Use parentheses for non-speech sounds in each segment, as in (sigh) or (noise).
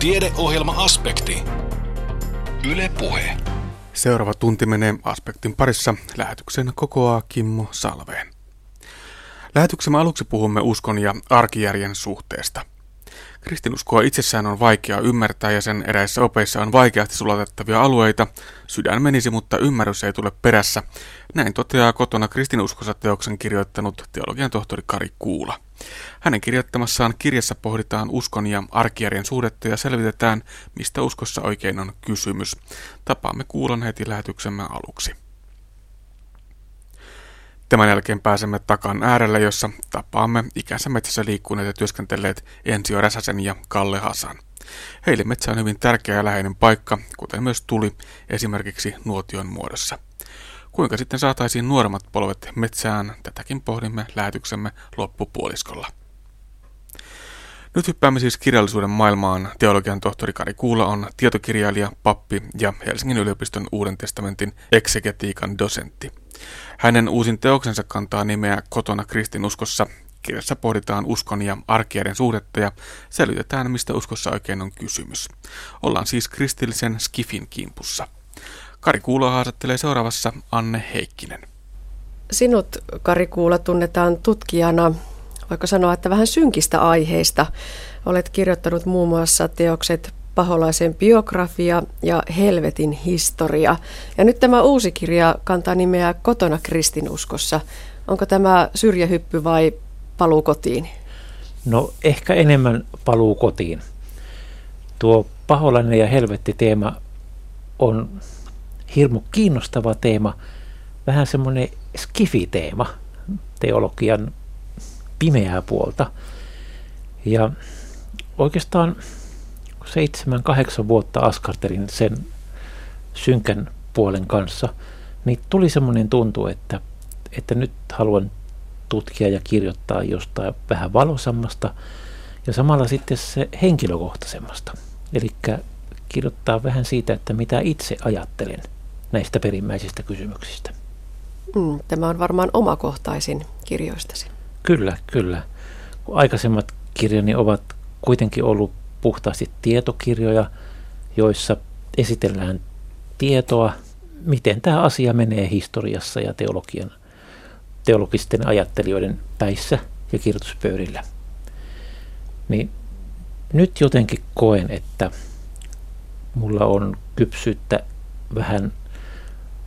Tiedeohjelma-aspekti. Yle Puhe. Seuraava tunti menee aspektin parissa. Lähetyksen kokoaa Kimmo Salveen. Lähetyksemme aluksi puhumme uskon ja arkijärjen suhteesta. Kristinuskoa itsessään on vaikea ymmärtää ja sen eräissä opeissa on vaikeasti sulatettavia alueita. Sydän menisi, mutta ymmärrys ei tule perässä. Näin toteaa kotona kristinuskossa teoksen kirjoittanut teologian tohtori Kari Kuula. Hänen kirjoittamassaan kirjassa pohditaan uskon ja arkijärjen suhdetta ja selvitetään, mistä uskossa oikein on kysymys. Tapaamme kuulan heti lähetyksemme aluksi. Tämän jälkeen pääsemme takan äärelle, jossa tapaamme ikänsä metsässä liikkuneet ja työskentelleet Ensio Räsäsen ja Kalle Hasan. Heille metsä on hyvin tärkeä ja läheinen paikka, kuten myös tuli esimerkiksi nuotion muodossa. Kuinka sitten saataisiin nuoremmat polvet metsään, tätäkin pohdimme lähetyksemme loppupuoliskolla. Nyt hyppäämme siis kirjallisuuden maailmaan. Teologian tohtori Kari Kuula on tietokirjailija, pappi ja Helsingin yliopiston Uuden testamentin eksegetiikan dosentti. Hänen uusin teoksensa kantaa nimeä Kotona kristinuskossa. Kirjassa pohditaan uskon ja arkijärjen suhdetta ja selvitetään, mistä uskossa oikein on kysymys. Ollaan siis kristillisen skifin kimpussa. Kari Kuula haastattelee seuraavassa Anne Heikkinen. Sinut, Kari Kuula, tunnetaan tutkijana, voiko sanoa, että vähän synkistä aiheista. Olet kirjoittanut muun muassa teokset Paholaisen biografia ja Helvetin historia. Ja nyt tämä uusi kirja kantaa nimeä Kotona kristinuskossa. Onko tämä syrjähyppy vai paluu kotiin? No ehkä enemmän paluu kotiin. Tuo paholainen ja helvetti teema on hirmu kiinnostava teema, vähän semmoinen skifi-teema, teologian pimeää puolta. Ja oikeastaan seitsemän, kahdeksan vuotta askartelin sen synkän puolen kanssa, niin tuli semmoinen tuntu, että, että nyt haluan tutkia ja kirjoittaa jostain vähän valosammasta ja samalla sitten se henkilökohtaisemmasta. Eli kirjoittaa vähän siitä, että mitä itse ajattelen näistä perimmäisistä kysymyksistä. Mm, tämä on varmaan omakohtaisin kirjoistasi. Kyllä, kyllä. Aikaisemmat kirjani ovat kuitenkin ollut puhtaasti tietokirjoja, joissa esitellään tietoa, miten tämä asia menee historiassa ja teologian, teologisten ajattelijoiden päissä ja kirjoituspöydillä. Niin nyt jotenkin koen, että mulla on kypsyyttä vähän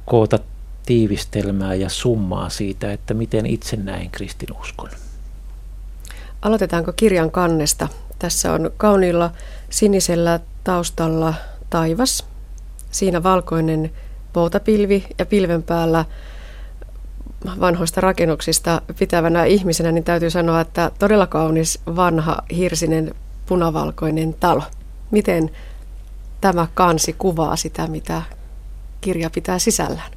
koota tiivistelmää ja summaa siitä, että miten itse näin kristinuskon. Aloitetaanko kirjan kannesta? Tässä on kauniilla sinisellä taustalla taivas. Siinä valkoinen poutapilvi ja pilven päällä vanhoista rakennuksista pitävänä ihmisenä, niin täytyy sanoa, että todella kaunis vanha hirsinen punavalkoinen talo. Miten tämä kansi kuvaa sitä, mitä kirja pitää sisällään?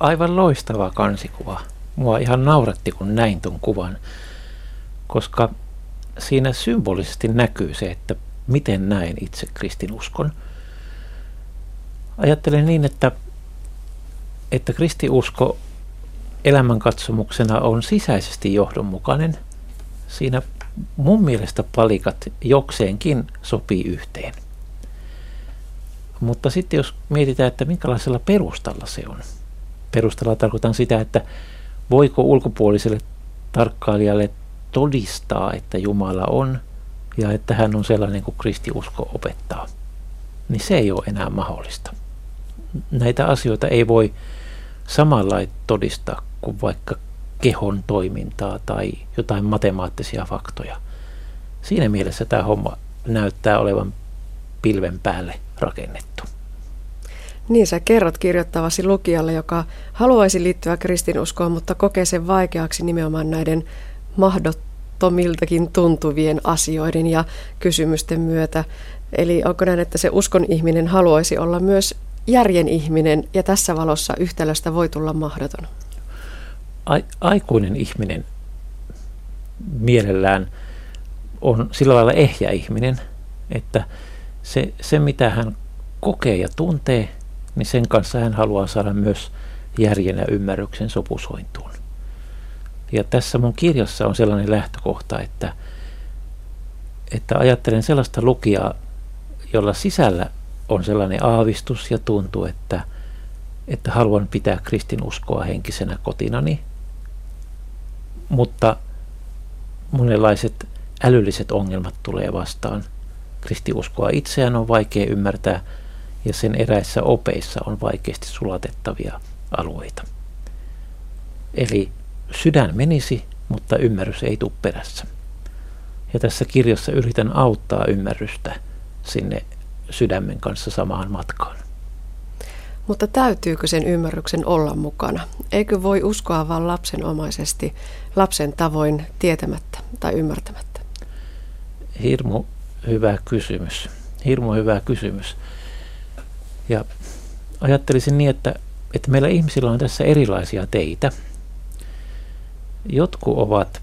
Aivan loistava kansikuva. Mua ihan nauratti, kun näin tuon kuvan, koska siinä symbolisesti näkyy se, että miten näen itse kristinuskon. Ajattelen niin, että, että kristiusko elämänkatsomuksena on sisäisesti johdonmukainen. Siinä mun mielestä palikat jokseenkin sopii yhteen. Mutta sitten jos mietitään, että minkälaisella perustalla se on. Perustalla tarkoitan sitä, että voiko ulkopuoliselle tarkkailijalle todistaa, että Jumala on ja että hän on sellainen kuin kristiusko opettaa, niin se ei ole enää mahdollista. Näitä asioita ei voi samalla todistaa kuin vaikka kehon toimintaa tai jotain matemaattisia faktoja. Siinä mielessä tämä homma näyttää olevan pilven päälle rakennettu. Niin sä kerrot kirjoittavasi lukijalle, joka haluaisi liittyä kristinuskoon, mutta kokee sen vaikeaksi nimenomaan näiden mahdottomiltakin tuntuvien asioiden ja kysymysten myötä. Eli onko näin, että se uskon ihminen haluaisi olla myös järjen ihminen ja tässä valossa yhtälöstä voi tulla mahdoton? A- aikuinen ihminen mielellään on sillä lailla ehjä ihminen, että se, se mitä hän kokee ja tuntee, niin sen kanssa hän haluaa saada myös järjen ja ymmärryksen sopusointuun. Ja tässä mun kirjassa on sellainen lähtökohta, että, että ajattelen sellaista lukijaa, jolla sisällä on sellainen aavistus ja tuntuu, että, että haluan pitää kristinuskoa henkisenä kotinani, mutta monenlaiset älylliset ongelmat tulee vastaan. Kristiuskoa itseään on vaikea ymmärtää ja sen eräissä opeissa on vaikeasti sulatettavia alueita. Eli sydän menisi, mutta ymmärrys ei tule perässä. Ja tässä kirjassa yritän auttaa ymmärrystä sinne sydämen kanssa samaan matkaan. Mutta täytyykö sen ymmärryksen olla mukana? Eikö voi uskoa vain lapsenomaisesti, lapsen tavoin tietämättä tai ymmärtämättä? Hirmu hyvä kysymys. Hirmu hyvä kysymys. Ja ajattelisin niin, että, että meillä ihmisillä on tässä erilaisia teitä. Jotkut ovat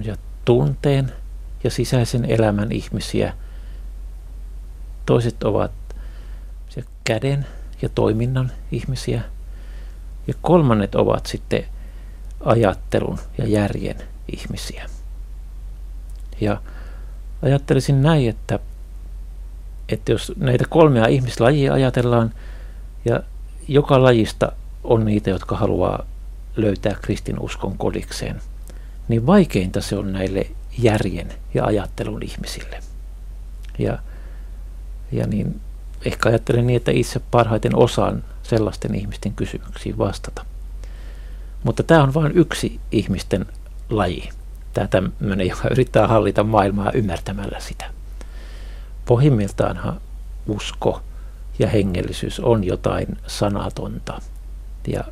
ja tunteen ja sisäisen elämän ihmisiä. Toiset ovat käden ja toiminnan ihmisiä. Ja kolmannet ovat sitten ajattelun ja järjen ihmisiä. Ja ajattelisin näin, että, että jos näitä kolmea ihmislajia ajatellaan, ja joka lajista on niitä, jotka haluaa löytää kristinuskon kodikseen, niin vaikeinta se on näille järjen ja ajattelun ihmisille. Ja, ja niin ehkä ajattelen niin, että itse parhaiten osaan sellaisten ihmisten kysymyksiin vastata. Mutta tämä on vain yksi ihmisten laji. Tämä tämmöinen, joka yrittää hallita maailmaa ymmärtämällä sitä. Pohjimmiltaanhan usko ja hengellisyys on jotain sanatonta. Ja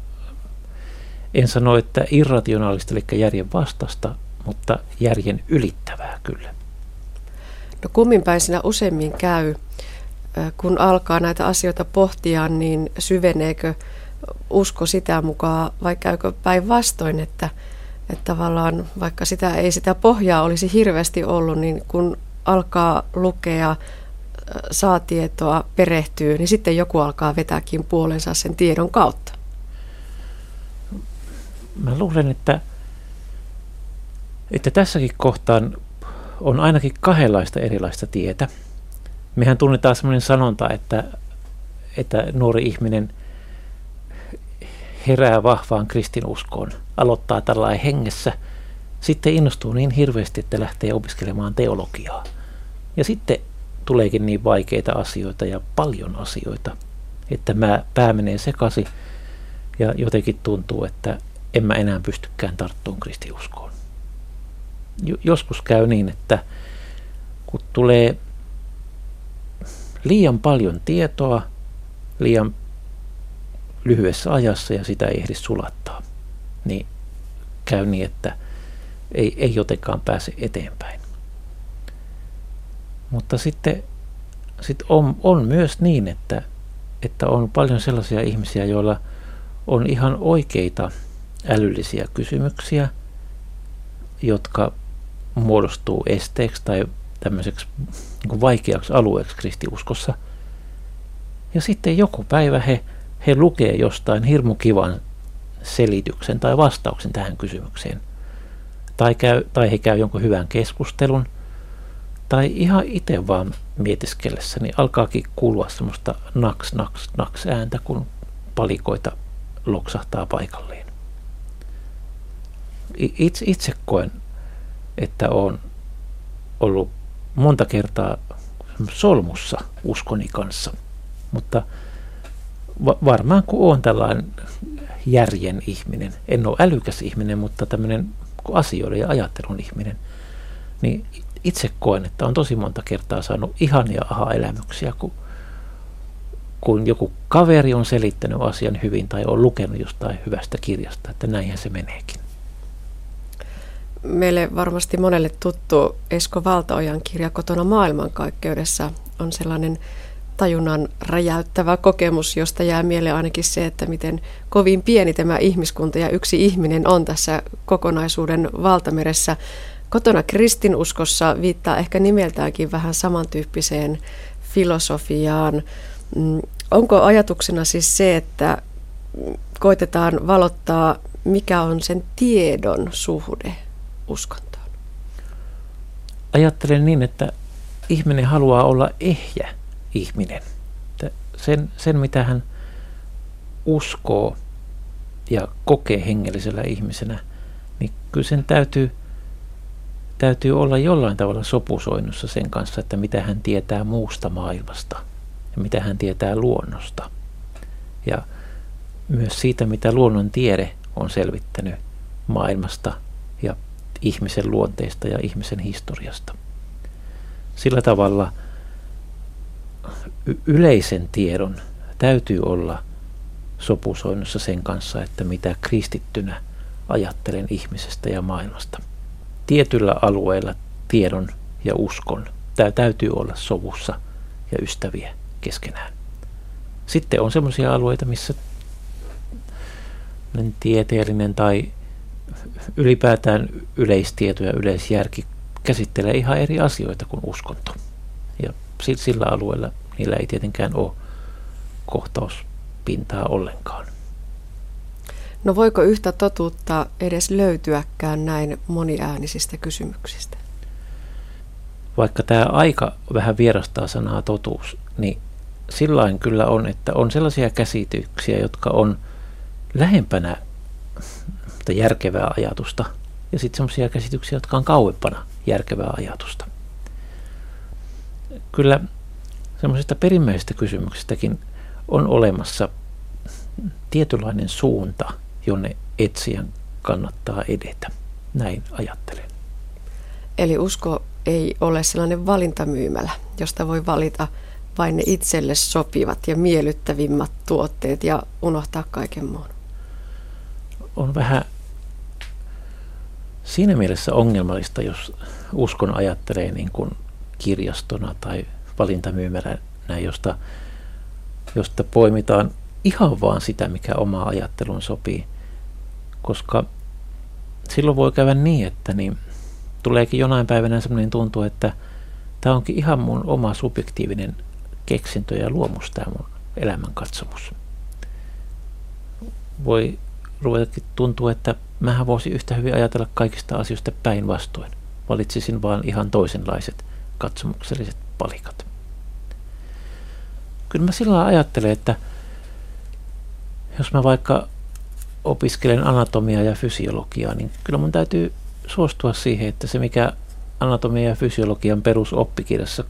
en sano, että irrationaalista, eli järjen vastasta, mutta järjen ylittävää kyllä. No kummin päin sinä useimmin käy, kun alkaa näitä asioita pohtia, niin syveneekö usko sitä mukaan vai käykö päinvastoin, että, että tavallaan vaikka sitä ei sitä pohjaa olisi hirveästi ollut, niin kun alkaa lukea, saa tietoa, perehtyy, niin sitten joku alkaa vetääkin puolensa sen tiedon kautta. Mä luulen, että, että tässäkin kohtaan on ainakin kahdenlaista erilaista tietä. Mehän tunnetaan sellainen sanonta, että, että nuori ihminen herää vahvaan kristinuskoon, aloittaa tällainen hengessä, sitten innostuu niin hirveästi, että lähtee opiskelemaan teologiaa. Ja sitten tuleekin niin vaikeita asioita ja paljon asioita, että mä, pää menee sekasi ja jotenkin tuntuu, että en mä enää pystykään tarttumaan kristiuskoon. Joskus käy niin, että kun tulee liian paljon tietoa liian lyhyessä ajassa ja sitä ei ehdi sulattaa, niin käy niin, että ei, ei jotenkaan pääse eteenpäin. Mutta sitten sit on, on myös niin, että, että on paljon sellaisia ihmisiä, joilla on ihan oikeita älyllisiä kysymyksiä, jotka muodostuu esteeksi tai tämmöiseksi niin vaikeaksi alueeksi kristiuskossa. Ja sitten joku päivä he, he lukee jostain hirmu kivan selityksen tai vastauksen tähän kysymykseen. Tai, käy, tai he käy jonkun hyvän keskustelun. Tai ihan itse vaan mietiskellessä, niin alkaakin kuulua semmoista naks, naks, naks ääntä, kun palikoita loksahtaa paikalleen. Itse, itse koen, että on ollut monta kertaa solmussa uskoni kanssa. Mutta varmaan kun olen tällainen järjen ihminen, en ole älykäs ihminen, mutta tämmöinen asioiden ja ajattelun ihminen, niin itse koen, että on tosi monta kertaa saanut ihania aha-elämyksiä, kun, kun joku kaveri on selittänyt asian hyvin tai on lukenut jostain hyvästä kirjasta, että näinhän se meneekin. Meille varmasti monelle tuttu Esko Valtaojan kirja Kotona maailmankaikkeudessa on sellainen tajunnan räjäyttävä kokemus, josta jää mieleen ainakin se, että miten kovin pieni tämä ihmiskunta ja yksi ihminen on tässä kokonaisuuden valtameressä. Kotona kristinuskossa viittaa ehkä nimeltäänkin vähän samantyyppiseen filosofiaan. Mm, onko ajatuksena siis se, että koitetaan valottaa, mikä on sen tiedon suhde uskontoon? Ajattelen niin, että, ihminen haluaa olla ehjä ihminen. Sen, sen mitä hän uskoo ja kokee hengellisellä ihmisenä, niin kyllä sen täytyy, täytyy olla jollain tavalla sopusoinnussa sen kanssa, että mitä hän tietää muusta maailmasta ja mitä hän tietää luonnosta. Ja myös siitä, mitä luonnon tiede on selvittänyt maailmasta ja ihmisen luonteista ja ihmisen historiasta. Sillä tavalla yleisen tiedon täytyy olla sopusoinnussa sen kanssa, että mitä kristittynä ajattelen ihmisestä ja maailmasta. Tietyllä alueella tiedon ja uskon täytyy olla sovussa ja ystäviä keskenään. Sitten on sellaisia alueita, missä tieteellinen tai ylipäätään yleistieto ja yleisjärki käsittelee ihan eri asioita kuin uskonto. Ja sillä alueella niillä ei tietenkään ole kohtauspintaa ollenkaan. No voiko yhtä totuutta edes löytyäkään näin moniäänisistä kysymyksistä? Vaikka tämä aika vähän vierastaa sanaa totuus, niin sillä kyllä on, että on sellaisia käsityksiä, jotka on lähempänä järkevää ajatusta ja sitten sellaisia käsityksiä, jotka on kauempana järkevää ajatusta. Kyllä semmoisista perimmäisistä kysymyksistäkin on olemassa tietynlainen suunta, jonne etsijän kannattaa edetä. Näin ajattelen. Eli usko ei ole sellainen valintamyymälä, josta voi valita vain ne itselle sopivat ja miellyttävimmät tuotteet ja unohtaa kaiken muun. On vähän siinä mielessä ongelmallista, jos uskon ajattelee niin kuin kirjastona tai valintamyymälänä, josta, josta poimitaan ihan vaan sitä, mikä oma ajatteluun sopii. Koska silloin voi käydä niin, että niin tuleekin jonain päivänä sellainen tuntu, että tämä onkin ihan mun oma subjektiivinen keksintö ja luomus tämä mun elämänkatsomus. Voi ruvetakin tuntua, että mähän voisin yhtä hyvin ajatella kaikista asioista päinvastoin. Valitsisin vaan ihan toisenlaiset katsomukselliset palikat. Kyllä mä sillä ajattelen, että jos mä vaikka opiskelen anatomiaa ja fysiologiaa, niin kyllä mun täytyy suostua siihen, että se mikä anatomian ja fysiologian perusoppikirjassa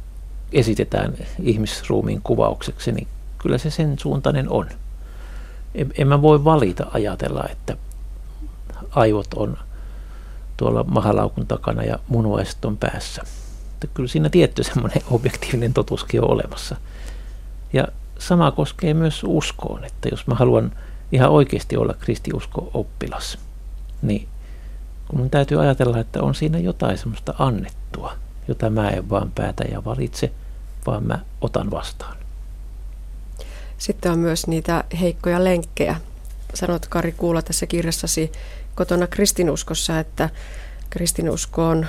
esitetään ihmisruumiin kuvaukseksi, niin kyllä se sen suuntainen on. En, en mä voi valita ajatella, että aivot on tuolla mahalaukun takana ja munuaiset on päässä. Että kyllä siinä tietty semmoinen (laughs) objektiivinen totuuskin on olemassa. Ja sama koskee myös uskoon, että jos mä haluan ihan oikeasti olla kristiusko-oppilas, niin kun mun täytyy ajatella, että on siinä jotain semmoista annettua, jota mä en vaan päätä ja valitse, vaan mä otan vastaan. Sitten on myös niitä heikkoja lenkkejä. Sanot Kari Kuula tässä kirjassasi kotona kristinuskossa, että kristinuskoon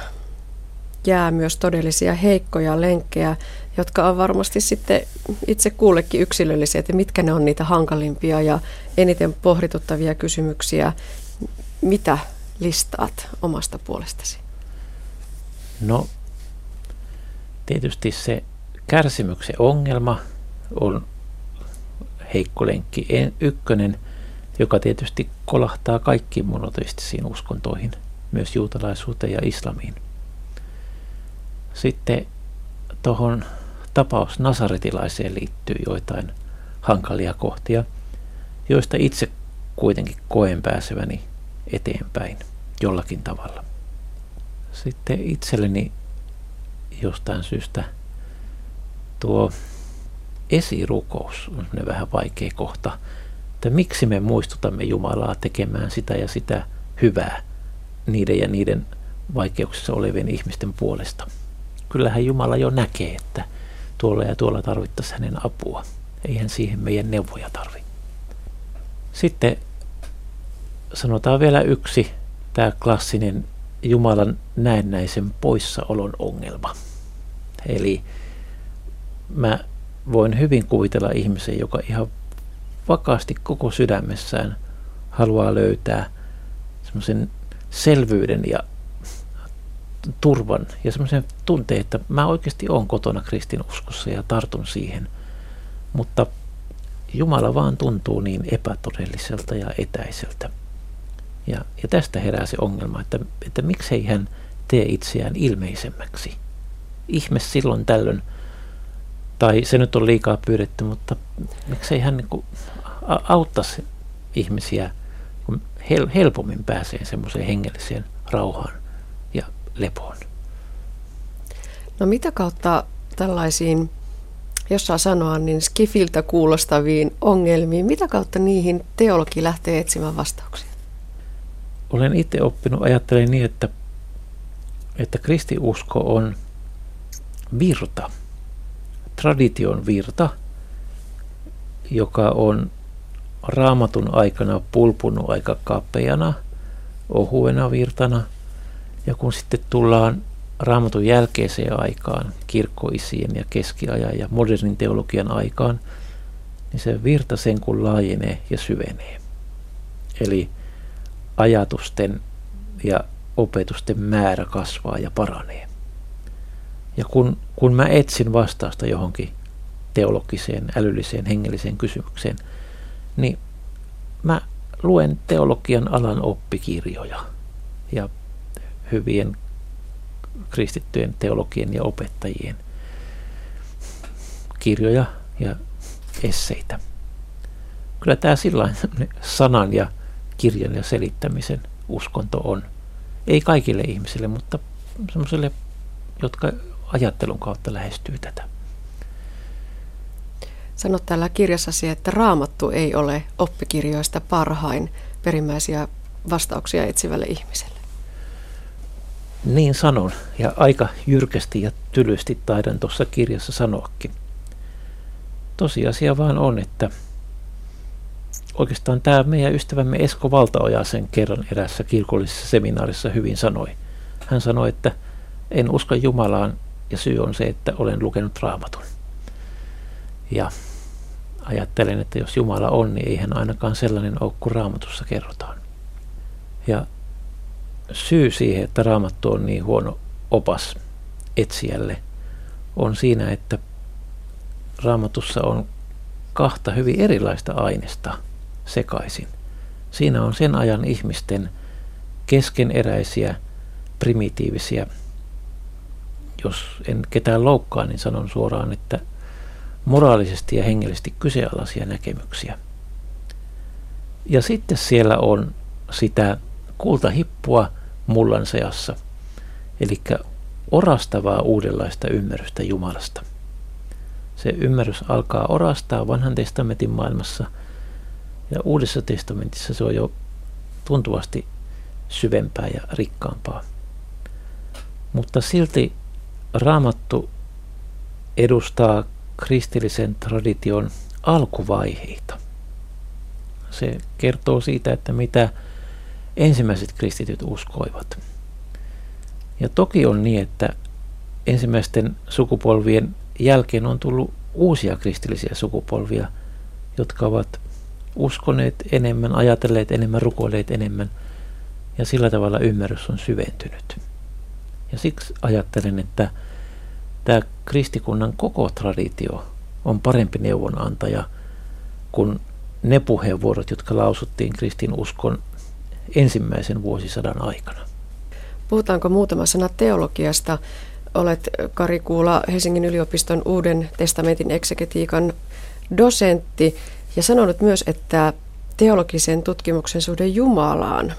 jää myös todellisia heikkoja lenkkejä, jotka on varmasti sitten itse kullekin yksilöllisiä, että mitkä ne on niitä hankalimpia ja eniten pohdituttavia kysymyksiä. Mitä listaat omasta puolestasi? No, tietysti se kärsimyksen ongelma on heikko lenkki ykkönen, joka tietysti kolahtaa kaikkiin monoteistisiin uskontoihin, myös juutalaisuuteen ja islamiin. Sitten tuohon tapaus nasaretilaiseen liittyy joitain hankalia kohtia, joista itse kuitenkin koen pääseväni eteenpäin jollakin tavalla. Sitten itselleni jostain syystä tuo esirukous on vähän vaikea kohta, että miksi me muistutamme Jumalaa tekemään sitä ja sitä hyvää niiden ja niiden vaikeuksissa olevien ihmisten puolesta. Kyllähän Jumala jo näkee, että tuolla ja tuolla tarvittaisiin hänen apua. Eihän siihen meidän neuvoja tarvi. Sitten sanotaan vielä yksi, tämä klassinen Jumalan näennäisen poissaolon ongelma. Eli mä voin hyvin kuvitella ihmisen, joka ihan vakaasti koko sydämessään haluaa löytää semmoisen selvyyden ja turvan ja semmoisen tunteen, että mä oikeasti olen kotona kristinuskossa ja tartun siihen. Mutta Jumala vaan tuntuu niin epätodelliselta ja etäiseltä. Ja, ja tästä herää se ongelma, että, että miksei hän tee itseään ilmeisemmäksi. Ihme silloin tällöin, tai se nyt on liikaa pyydetty, mutta miksei hän niin auttaisi ihmisiä, kun hel, helpommin pääsee semmoiseen hengelliseen rauhaan lepoon. No mitä kautta tällaisiin, jos saa sanoa, niin skifiltä kuulostaviin ongelmiin, mitä kautta niihin teologi lähtee etsimään vastauksia? Olen itse oppinut ajattelemaan niin, että, että kristiusko on virta, tradition virta, joka on raamatun aikana pulpunut aika kapeana, ohuena virtana. Ja kun sitten tullaan raamatun jälkeiseen aikaan, kirkkoisien ja keskiajan ja modernin teologian aikaan, niin se virta sen kun laajenee ja syvenee. Eli ajatusten ja opetusten määrä kasvaa ja paranee. Ja kun, kun mä etsin vastausta johonkin teologiseen, älylliseen, hengelliseen kysymykseen, niin mä luen teologian alan oppikirjoja ja hyvien kristittyjen teologien ja opettajien kirjoja ja esseitä. Kyllä tämä sillä sanan ja kirjan ja selittämisen uskonto on. Ei kaikille ihmisille, mutta semmoisille, jotka ajattelun kautta lähestyy tätä. Sanot täällä kirjassasi, että raamattu ei ole oppikirjoista parhain perimmäisiä vastauksia etsivälle ihmiselle. Niin sanon, ja aika jyrkästi ja tylysti taidan tuossa kirjassa sanoakin. Tosiasia vaan on, että oikeastaan tämä meidän ystävämme Esko Valtaoja sen kerran erässä kirkollisessa seminaarissa hyvin sanoi. Hän sanoi, että en usko Jumalaan ja syy on se, että olen lukenut raamatun. Ja ajattelen, että jos Jumala on, niin eihän ainakaan sellainen ole kuin raamatussa kerrotaan. Ja syy siihen, että raamattu on niin huono opas etsijälle, on siinä, että raamatussa on kahta hyvin erilaista aineesta sekaisin. Siinä on sen ajan ihmisten keskeneräisiä, primitiivisiä, jos en ketään loukkaa, niin sanon suoraan, että moraalisesti ja hengellisesti kyseenalaisia näkemyksiä. Ja sitten siellä on sitä kultahippua mullan seassa, eli orastavaa uudenlaista ymmärrystä Jumalasta. Se ymmärrys alkaa orastaa vanhan testamentin maailmassa ja uudessa testamentissa se on jo tuntuvasti syvempää ja rikkaampaa. Mutta silti raamattu edustaa kristillisen tradition alkuvaiheita. Se kertoo siitä, että mitä ensimmäiset kristityt uskoivat. Ja toki on niin, että ensimmäisten sukupolvien jälkeen on tullut uusia kristillisiä sukupolvia, jotka ovat uskoneet enemmän, ajatelleet enemmän, rukoilleet enemmän ja sillä tavalla ymmärrys on syventynyt. Ja siksi ajattelen, että tämä kristikunnan koko traditio on parempi neuvonantaja kuin ne puheenvuorot, jotka lausuttiin kristinuskon ensimmäisen vuosisadan aikana. Puhutaanko muutama sana teologiasta? Olet Kari Kuula Helsingin yliopiston Uuden testamentin eksegetiikan dosentti ja sanonut myös, että teologisen tutkimuksen suhde Jumalaan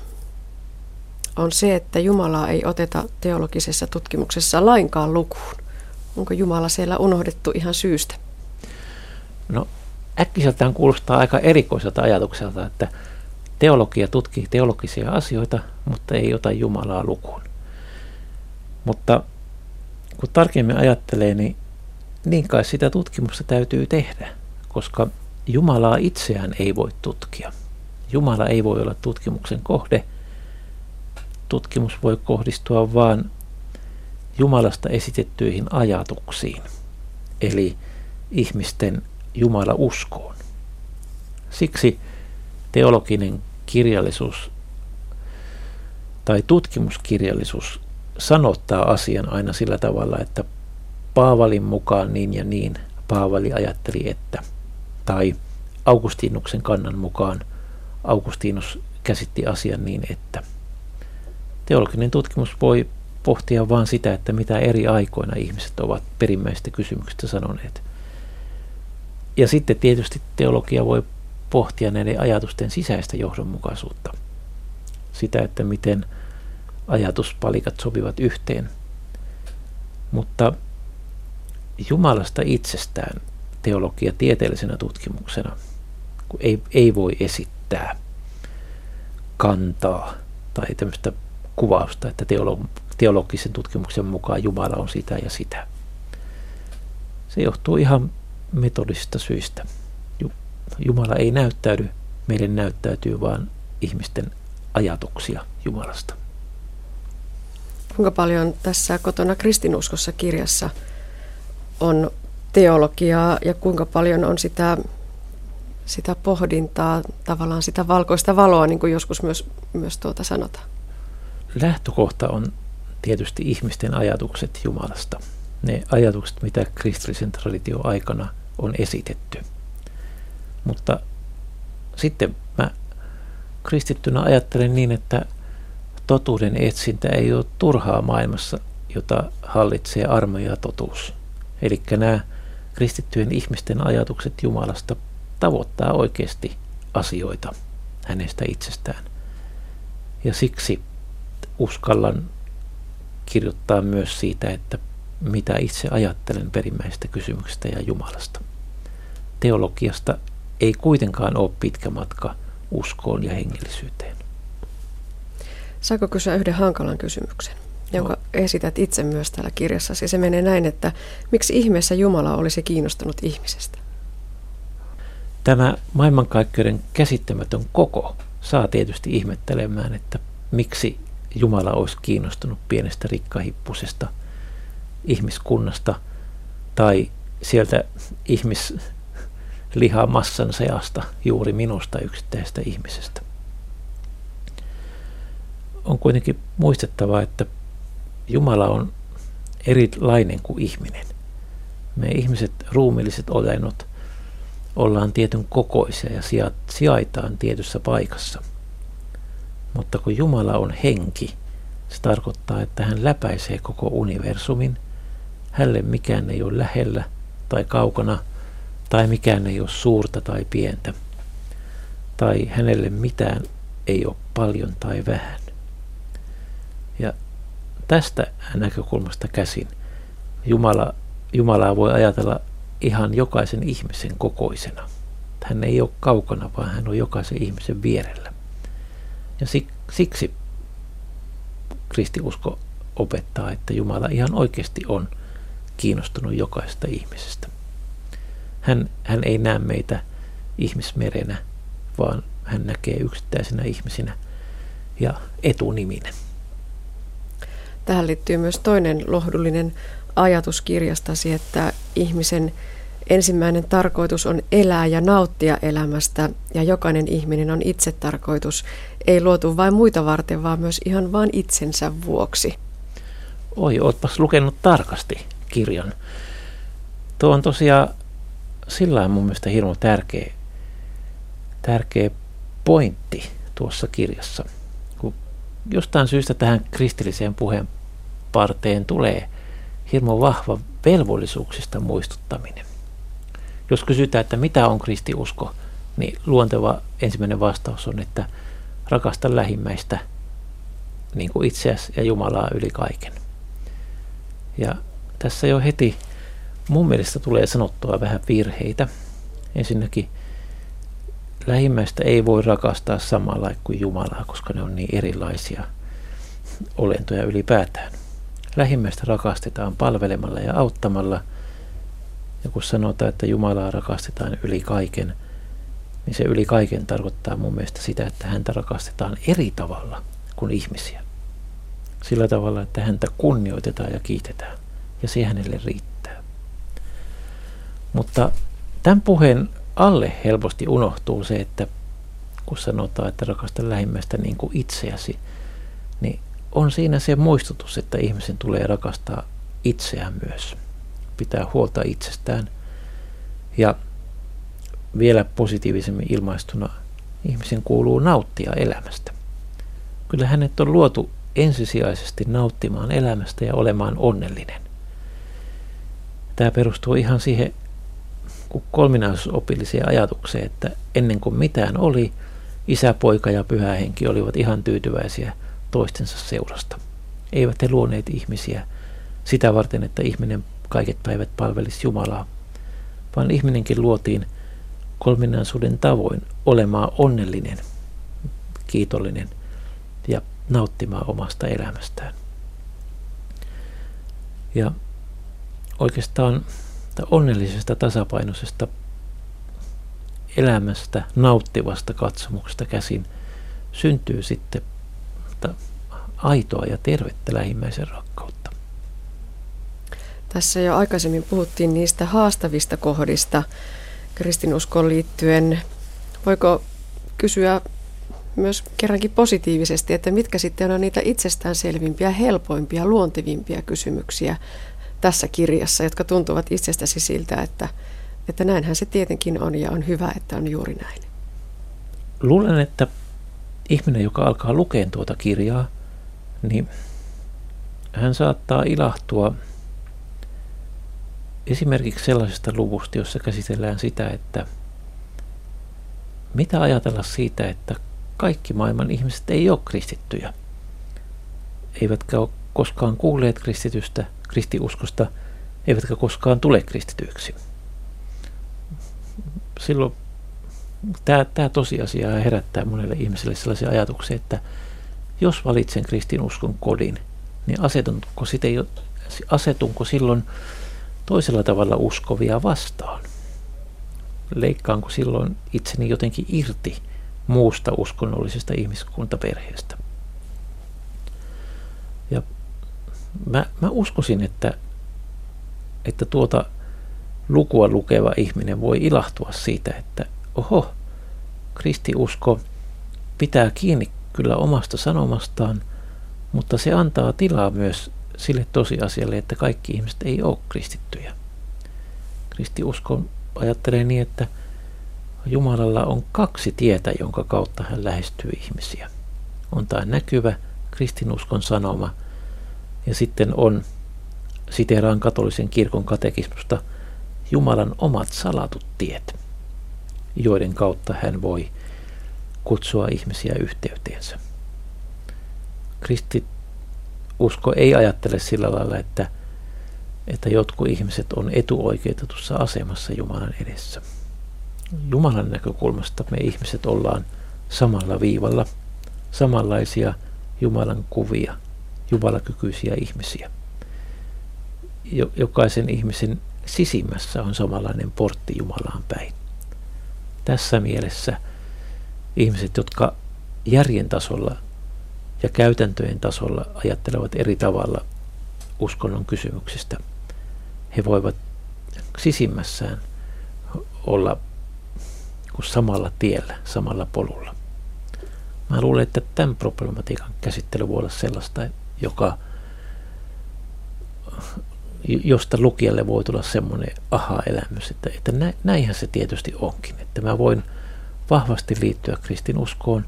on se, että Jumalaa ei oteta teologisessa tutkimuksessa lainkaan lukuun. Onko Jumala siellä unohdettu ihan syystä? No äkkiseltään kuulostaa aika erikoiselta ajatukselta, että teologia tutkii teologisia asioita, mutta ei ota Jumalaa lukuun. Mutta kun tarkemmin ajattelee, niin niin kai sitä tutkimusta täytyy tehdä, koska Jumalaa itseään ei voi tutkia. Jumala ei voi olla tutkimuksen kohde. Tutkimus voi kohdistua vain Jumalasta esitettyihin ajatuksiin, eli ihmisten Jumala uskoon. Siksi teologinen kirjallisuus tai tutkimuskirjallisuus sanottaa asian aina sillä tavalla, että Paavalin mukaan niin ja niin Paavali ajatteli, että, tai Augustinuksen kannan mukaan Augustinus käsitti asian niin, että teologinen tutkimus voi pohtia vain sitä, että mitä eri aikoina ihmiset ovat perimmäisistä kysymyksistä sanoneet. Ja sitten tietysti teologia voi pohtia näiden ajatusten sisäistä johdonmukaisuutta. Sitä, että miten ajatuspalikat sopivat yhteen. Mutta Jumalasta itsestään teologia tieteellisenä tutkimuksena kun ei, ei voi esittää kantaa tai tämmöistä kuvausta, että teolo, teologisen tutkimuksen mukaan Jumala on sitä ja sitä. Se johtuu ihan metodisista syistä. Jumala ei näyttäydy, meille näyttäytyy vaan ihmisten ajatuksia Jumalasta. Kuinka paljon tässä kotona kristinuskossa kirjassa on teologiaa ja kuinka paljon on sitä, sitä pohdintaa, tavallaan sitä valkoista valoa, niin kuin joskus myös, myös tuota sanotaan? Lähtökohta on tietysti ihmisten ajatukset Jumalasta. Ne ajatukset, mitä kristillisen tradition aikana on esitetty. Mutta sitten mä kristittynä ajattelen niin, että totuuden etsintä ei ole turhaa maailmassa, jota hallitsee armo ja totuus. Eli nämä kristittyjen ihmisten ajatukset Jumalasta tavoittaa oikeasti asioita hänestä itsestään. Ja siksi uskallan kirjoittaa myös siitä, että mitä itse ajattelen perimmäisestä kysymyksestä ja Jumalasta. Teologiasta ei kuitenkaan ole pitkä matka uskoon ja hengellisyyteen. Saako kysyä yhden hankalan kysymyksen, jonka no. esität itse myös täällä kirjassasi? Se menee näin, että miksi ihmeessä Jumala olisi kiinnostunut ihmisestä? Tämä maailmankaikkeuden käsittämätön koko saa tietysti ihmettelemään, että miksi Jumala olisi kiinnostunut pienestä rikkahippusesta ihmiskunnasta tai sieltä ihmislihamassan seasta juuri minusta yksittäisestä ihmisestä. On kuitenkin muistettava, että Jumala on erilainen kuin ihminen. Me ihmiset, ruumilliset olennot, ollaan tietyn kokoisia ja sijaitaan tietyssä paikassa – mutta kun Jumala on henki, se tarkoittaa, että hän läpäisee koko universumin. Hälle mikään ei ole lähellä tai kaukana, tai mikään ei ole suurta tai pientä. Tai hänelle mitään ei ole paljon tai vähän. Ja tästä näkökulmasta käsin Jumala, Jumalaa voi ajatella ihan jokaisen ihmisen kokoisena. Hän ei ole kaukana, vaan hän on jokaisen ihmisen vierellä. Ja siksi kristiusko opettaa, että Jumala ihan oikeasti on kiinnostunut jokaisesta ihmisestä. Hän, hän ei näe meitä ihmismerenä, vaan hän näkee yksittäisenä ihmisinä ja etuniminen. Tähän liittyy myös toinen lohdullinen ajatus kirjastasi, että ihmisen ensimmäinen tarkoitus on elää ja nauttia elämästä ja jokainen ihminen on itse tarkoitus, ei luotu vain muita varten, vaan myös ihan vain itsensä vuoksi. Oi, ootpas lukenut tarkasti kirjan. Tuo on tosiaan sillä mun mielestä hirmu tärkeä, tärkeä pointti tuossa kirjassa. Kun jostain syystä tähän kristilliseen puheen parteen tulee hirmu vahva velvollisuuksista muistuttaminen. Jos kysytään, että mitä on kristiusko, niin luonteva ensimmäinen vastaus on, että rakasta lähimmäistä niin kuin itseäsi ja Jumalaa yli kaiken. Ja tässä jo heti mun mielestä tulee sanottua vähän virheitä. Ensinnäkin lähimmäistä ei voi rakastaa samalla kuin Jumalaa, koska ne on niin erilaisia olentoja ylipäätään. Lähimmäistä rakastetaan palvelemalla ja auttamalla – ja kun sanotaan, että Jumalaa rakastetaan yli kaiken, niin se yli kaiken tarkoittaa mun mielestä sitä, että häntä rakastetaan eri tavalla kuin ihmisiä. Sillä tavalla, että häntä kunnioitetaan ja kiitetään. Ja se hänelle riittää. Mutta tämän puheen alle helposti unohtuu se, että kun sanotaan, että rakasta lähimmäistä niin kuin itseäsi, niin on siinä se muistutus, että ihmisen tulee rakastaa itseään myös. Pitää huolta itsestään. Ja vielä positiivisemmin ilmaistuna ihmisen kuuluu nauttia elämästä. Kyllä hänet on luotu ensisijaisesti nauttimaan elämästä ja olemaan onnellinen. Tämä perustuu ihan siihen kolminaisuusopilliseen ajatukseen, että ennen kuin mitään oli, isä, poika ja pyhä henki olivat ihan tyytyväisiä toistensa seurasta. Eivät he luoneet ihmisiä sitä varten, että ihminen kaiket päivät palvelisi Jumalaa, vaan ihminenkin luotiin kolminaisuuden tavoin olemaan onnellinen, kiitollinen ja nauttimaan omasta elämästään. Ja oikeastaan onnellisesta tasapainoisesta elämästä, nauttivasta katsomuksesta käsin syntyy sitten aitoa ja tervettä lähimmäisen rakkautta. Tässä jo aikaisemmin puhuttiin niistä haastavista kohdista kristinuskoon liittyen. Voiko kysyä myös kerrankin positiivisesti, että mitkä sitten on niitä itsestäänselvimpiä, helpoimpia, luontevimpia kysymyksiä tässä kirjassa, jotka tuntuvat itsestäsi siltä, että, että näinhän se tietenkin on ja on hyvä, että on juuri näin. Luulen, että ihminen, joka alkaa lukea tuota kirjaa, niin hän saattaa ilahtua esimerkiksi sellaisesta luvusta, jossa käsitellään sitä, että mitä ajatella siitä, että kaikki maailman ihmiset ei ole kristittyjä. Eivätkä ole koskaan kuulleet kristitystä, kristiuskosta, eivätkä koskaan tule kristityiksi. Silloin tämä, tämä tosiasia herättää monelle ihmiselle sellaisia ajatuksia, että jos valitsen kristinuskon kodin, niin asetunko, sitten jo, asetunko silloin toisella tavalla uskovia vastaan? Leikkaanko silloin itseni jotenkin irti muusta uskonnollisesta ihmiskuntaperheestä? Ja mä, mä uskoisin, että, että tuota lukua lukeva ihminen voi ilahtua siitä, että oho, kristiusko pitää kiinni kyllä omasta sanomastaan, mutta se antaa tilaa myös sille tosiasialle, että kaikki ihmiset ei ole kristittyjä. Kristiusko ajattelee niin, että Jumalalla on kaksi tietä, jonka kautta hän lähestyy ihmisiä. On tämä näkyvä kristinuskon sanoma ja sitten on, siteraan katolisen kirkon katekismusta, Jumalan omat salatut tiet, joiden kautta hän voi kutsua ihmisiä yhteyteensä. Kristit usko ei ajattele sillä lailla, että, että jotkut ihmiset on etuoikeutetussa asemassa Jumalan edessä. Jumalan näkökulmasta me ihmiset ollaan samalla viivalla, samanlaisia Jumalan kuvia, jumalakykyisiä ihmisiä. Jokaisen ihmisen sisimmässä on samanlainen portti Jumalaan päin. Tässä mielessä ihmiset, jotka järjen tasolla ja käytäntöjen tasolla ajattelevat eri tavalla uskonnon kysymyksistä, he voivat sisimmässään olla samalla tiellä, samalla polulla. Mä luulen, että tämän problematiikan käsittely voi olla sellaista, joka, josta lukijalle voi tulla semmoinen aha-elämys, että, että näinhän se tietysti onkin. Että mä voin vahvasti liittyä kristinuskoon,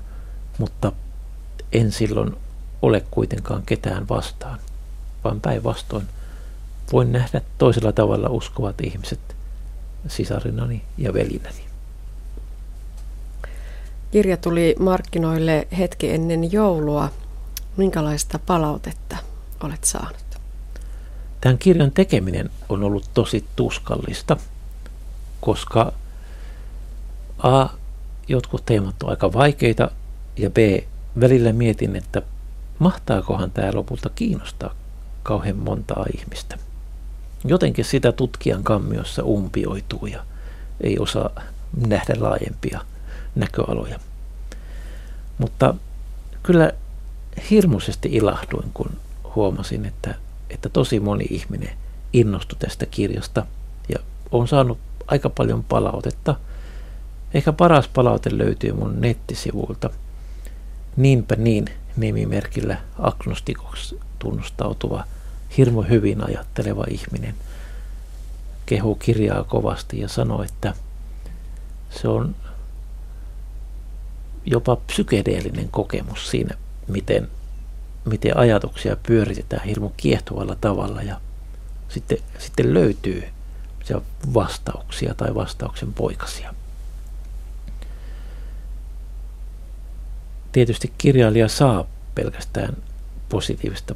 mutta en silloin ole kuitenkaan ketään vastaan, vaan päinvastoin voin nähdä toisella tavalla uskovat ihmiset sisarinani ja velinäni. Kirja tuli markkinoille hetki ennen joulua. Minkälaista palautetta olet saanut? Tämän kirjan tekeminen on ollut tosi tuskallista, koska A. Jotkut teemat on aika vaikeita ja B. Välillä mietin, että mahtaakohan tämä lopulta kiinnostaa kauhean montaa ihmistä. Jotenkin sitä tutkijan kammiossa umpioituu ja ei osaa nähdä laajempia näköaloja. Mutta kyllä hirmuisesti ilahduin, kun huomasin, että, että tosi moni ihminen innostui tästä kirjasta. Ja on saanut aika paljon palautetta. Ehkä paras palaute löytyy mun nettisivuilta. Niinpä niin nimimerkillä agnostikoksi tunnustautuva, hirmu hyvin ajatteleva ihminen. Kehu kirjaa kovasti ja sanoi, että se on jopa psykedeellinen kokemus siinä, miten, miten ajatuksia pyöritetään hirmu kiehtovalla tavalla ja sitten, sitten löytyy vastauksia tai vastauksen poikasia. Tietysti kirjailija saa pelkästään positiivista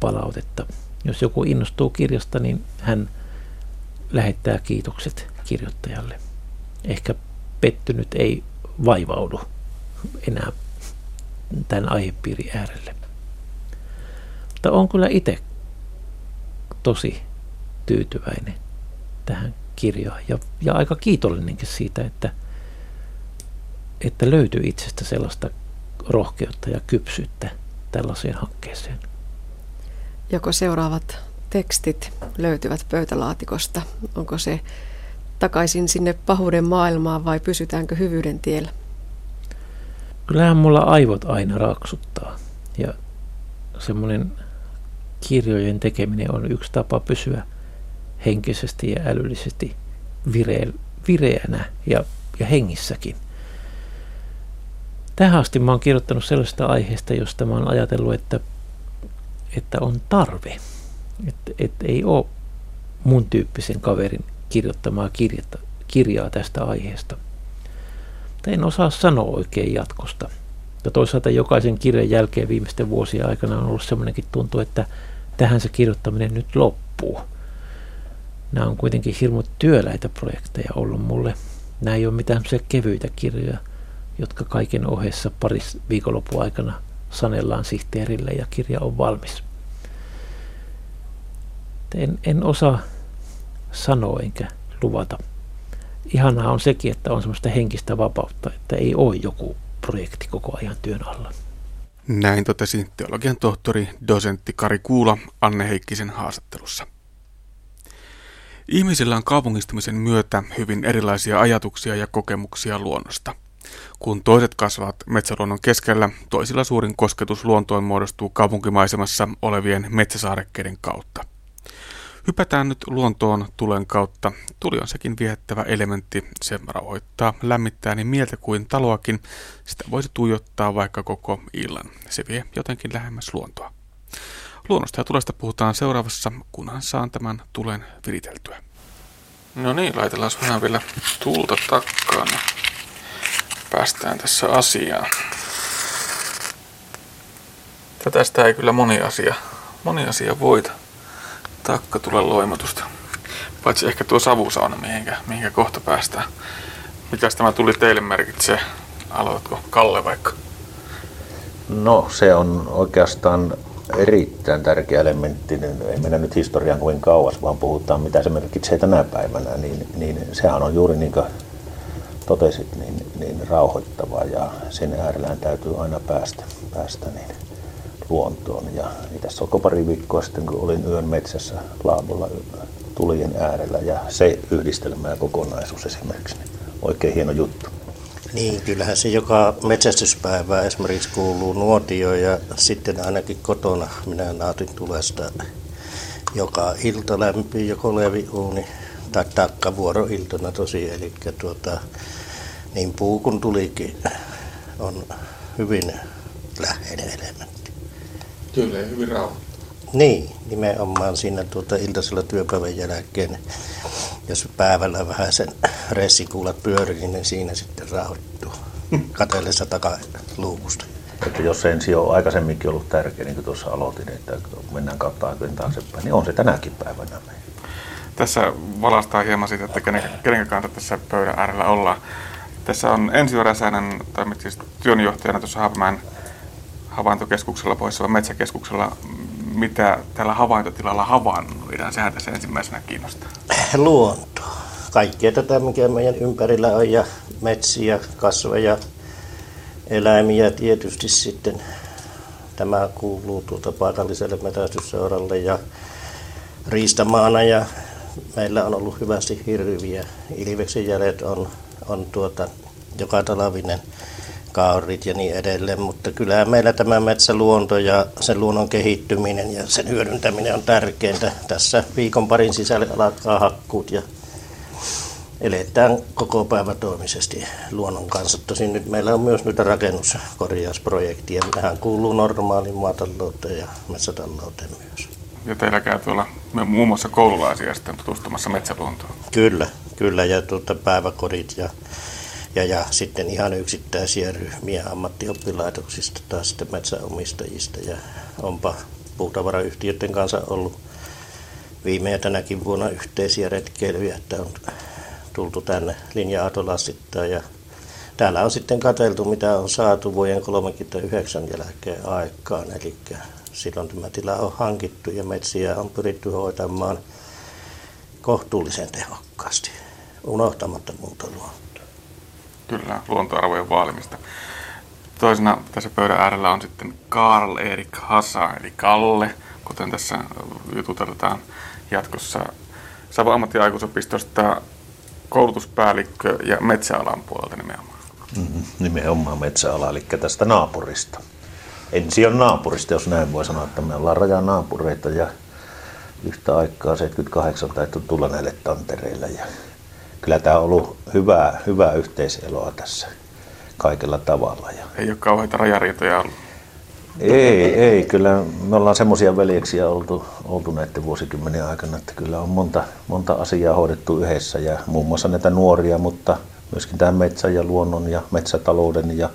palautetta. Jos joku innostuu kirjasta, niin hän lähettää kiitokset kirjoittajalle. Ehkä pettynyt ei vaivaudu enää tämän aihepiirin äärelle. Mutta on kyllä itse tosi tyytyväinen tähän kirjaan ja, ja aika kiitollinenkin siitä, että, että löytyy itsestä sellaista rohkeutta ja kypsyyttä tällaiseen hankkeeseen. Joko seuraavat tekstit löytyvät pöytälaatikosta? Onko se takaisin sinne pahuuden maailmaan vai pysytäänkö hyvyyden tiellä? Kyllähän mulla aivot aina raksuttaa ja semmoinen kirjojen tekeminen on yksi tapa pysyä henkisesti ja älyllisesti vireänä ja, ja hengissäkin. Tähän asti mä oon kirjoittanut sellaista aiheesta, josta mä oon ajatellut, että, että on tarve. Että, että ei ole mun tyyppisen kaverin kirjoittamaa kirjata, kirjaa tästä aiheesta. Mutta en osaa sanoa oikein jatkosta. Ja toisaalta jokaisen kirjan jälkeen viimeisten vuosien aikana on ollut semmoinenkin tuntu, että tähän se kirjoittaminen nyt loppuu. Nämä on kuitenkin hirmu työläitä projekteja ollut mulle. Nämä ei ole mitään kevyitä kirjoja, jotka kaiken ohessa paris viikonlopun aikana sanellaan sihteerille ja kirja on valmis. En, en osaa sanoa enkä luvata. Ihanaa on sekin, että on semmoista henkistä vapautta, että ei ole joku projekti koko ajan työn alla. Näin totesi teologian tohtori, dosentti Kari Kuula Anne Heikkisen haastattelussa. Ihmisillä on kaupungistumisen myötä hyvin erilaisia ajatuksia ja kokemuksia luonnosta. Kun toiset kasvavat metsäluonnon keskellä, toisilla suurin kosketus luontoon muodostuu kaupunkimaisemassa olevien metsäsaarekkeiden kautta. Hypätään nyt luontoon tulen kautta. Tuli on sekin viehättävä elementti. Se rauhoittaa, lämmittää niin mieltä kuin taloakin. Sitä voisi tuijottaa vaikka koko illan. Se vie jotenkin lähemmäs luontoa. Luonnosta ja tulesta puhutaan seuraavassa, kunhan saan tämän tulen viriteltyä. No niin, laitellaan vähän vielä tulta takkaan. Päästään tässä asiaan. Tästä ei kyllä moni asia, moni asia voita takka tulee loimatusta. Paitsi ehkä tuo savusauna, mihinkä, mihinkä kohta päästään. Mitäs tämä tuli teille merkitsee? Aloitko Kalle vaikka? No se on oikeastaan erittäin tärkeä elementti, niin ei mennä nyt historiaan kuin kauas, vaan puhutaan mitä se merkitsee tänä päivänä, niin, niin sehän on juuri niin kuin totesit, niin, niin rauhoittavaa ja sen äärellään täytyy aina päästä, päästä niin luontoon. Ja niin tässä on pari viikkoa sitten, kun olin yön metsässä laavulla tulien äärellä ja se yhdistelmä ja kokonaisuus esimerkiksi, niin oikein hieno juttu. Niin, kyllähän se joka metsästyspäivä esimerkiksi kuuluu nuotio ja sitten ainakin kotona minä nautin tulesta joka ilta lämpiä joko leviuuni tai takkavuoroiltana tosi, eli tuota, niin puu kun tulikin on hyvin läheinen elementti. Kyllä, hyvin rauha. Niin, nimenomaan siinä tuota iltaisella työpäivän jälkeen, jos päivällä vähän sen ressikuulat pyörii, niin siinä sitten rauhoittuu (laughs) katellessa takaluukusta. Että jos se ensi on aikaisemminkin ollut tärkeä, niin kuin tuossa aloitin, että mennään kautta aikojen taaksepäin, niin on se tänäkin päivänä. Tässä valastaa hieman siitä, että kenen, kenen kanssa tässä pöydän äärellä ollaan. Tässä on Ensio Räsänen, toimit siis työnjohtajana tuossa Haapamäen havaintokeskuksella, poissa metsäkeskuksella mitä tällä havaintotilalla havainnoidaan? Sehän tässä ensimmäisenä kiinnostaa. Luonto. Kaikkea tätä, mikä meidän ympärillä on, ja metsiä, kasveja, eläimiä tietysti sitten. Tämä kuuluu tuota paikalliselle metästysseuralle ja riistamaana ja meillä on ollut hyvästi hirviä. Ilveksen jäljet on, on tuota, joka talavinen kaurit ja niin edelleen, mutta kyllä meillä tämä metsäluonto ja sen luonnon kehittyminen ja sen hyödyntäminen on tärkeintä. Tässä viikon parin sisällä alkaa hakkuut ja eletään koko päivä toimisesti luonnon kanssa. Tosin nyt meillä on myös nyt rakennuskorjausprojektia. Tähän kuuluu normaaliin maatalouteen ja metsätalouteen myös. Ja teillä käy tuolla muun muassa koululaisia sitten tutustumassa metsäluontoon. Kyllä, kyllä ja tuota päiväkodit ja, ja, ja sitten ihan yksittäisiä ryhmiä ammattioppilaitoksista tai sitten metsäomistajista ja onpa puutavarayhtiöiden kanssa ollut viime ja tänäkin vuonna yhteisiä retkeilyjä, että on tultu tänne linja-autolassittain ja täällä on sitten katseltu, mitä on saatu vuoden 39 jälkeen aikaan. Eli silloin tämä tila on hankittu ja metsiä on pyritty hoitamaan kohtuullisen tehokkaasti, unohtamatta muuta luontoa. Kyllä, luontoarvojen vaalimista. Toisena tässä pöydän äärellä on sitten Karl Erik Hasa, eli Kalle, kuten tässä jututeltaan jatkossa Savon ammattiaikuisopistosta koulutuspäällikkö ja metsäalan puolelta nimenomaan. Mm-hmm, nimenomaan metsäala, eli tästä naapurista. Ensi on naapurista, jos näin voi sanoa, että me ollaan rajan naapureita ja yhtä aikaa 78 täytyy tulla näille tantereille. Ja kyllä tämä on ollut hyvää, hyvää yhteiseloa tässä kaikella tavalla. Ja Ei ole kauheita rajariitoja ollut. ei, ei, kyllä me ollaan semmoisia veljeksiä oltu, oltu näiden vuosikymmenen aikana, että kyllä on monta, monta asiaa hoidettu yhdessä ja muun muassa näitä nuoria, mutta myöskin tämän metsän ja luonnon ja metsätalouden ja,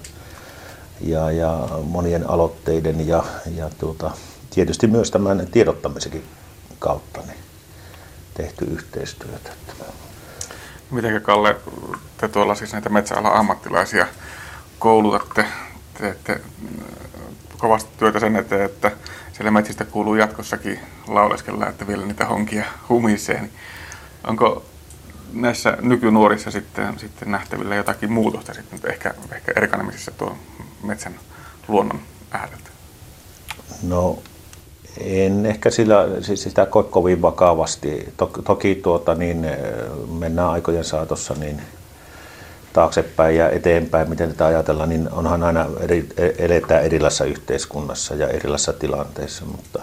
ja, ja monien aloitteiden ja, ja tuota, tietysti myös tämän tiedottamisenkin kautta niin tehty yhteistyötä. Miten Kalle, te tuolla siis näitä metsäalan ammattilaisia koulutatte, teette äh, kovasti työtä sen eteen, että siellä metsistä kuuluu jatkossakin lauleskella, että vielä niitä honkia humisee. Niin onko näissä nykynuorissa sitten, sitten nähtävillä jotakin muutosta sitten ehkä, ehkä erkanemisessa tuon metsän luonnon ääreltä? No en ehkä sillä, siis sitä koe kovin vakavasti. Toki, tuota, niin, mennään aikojen saatossa niin taaksepäin ja eteenpäin, miten tätä ajatellaan, niin onhan aina eri, eletään erilaisessa yhteiskunnassa ja erilaisissa tilanteissa, mutta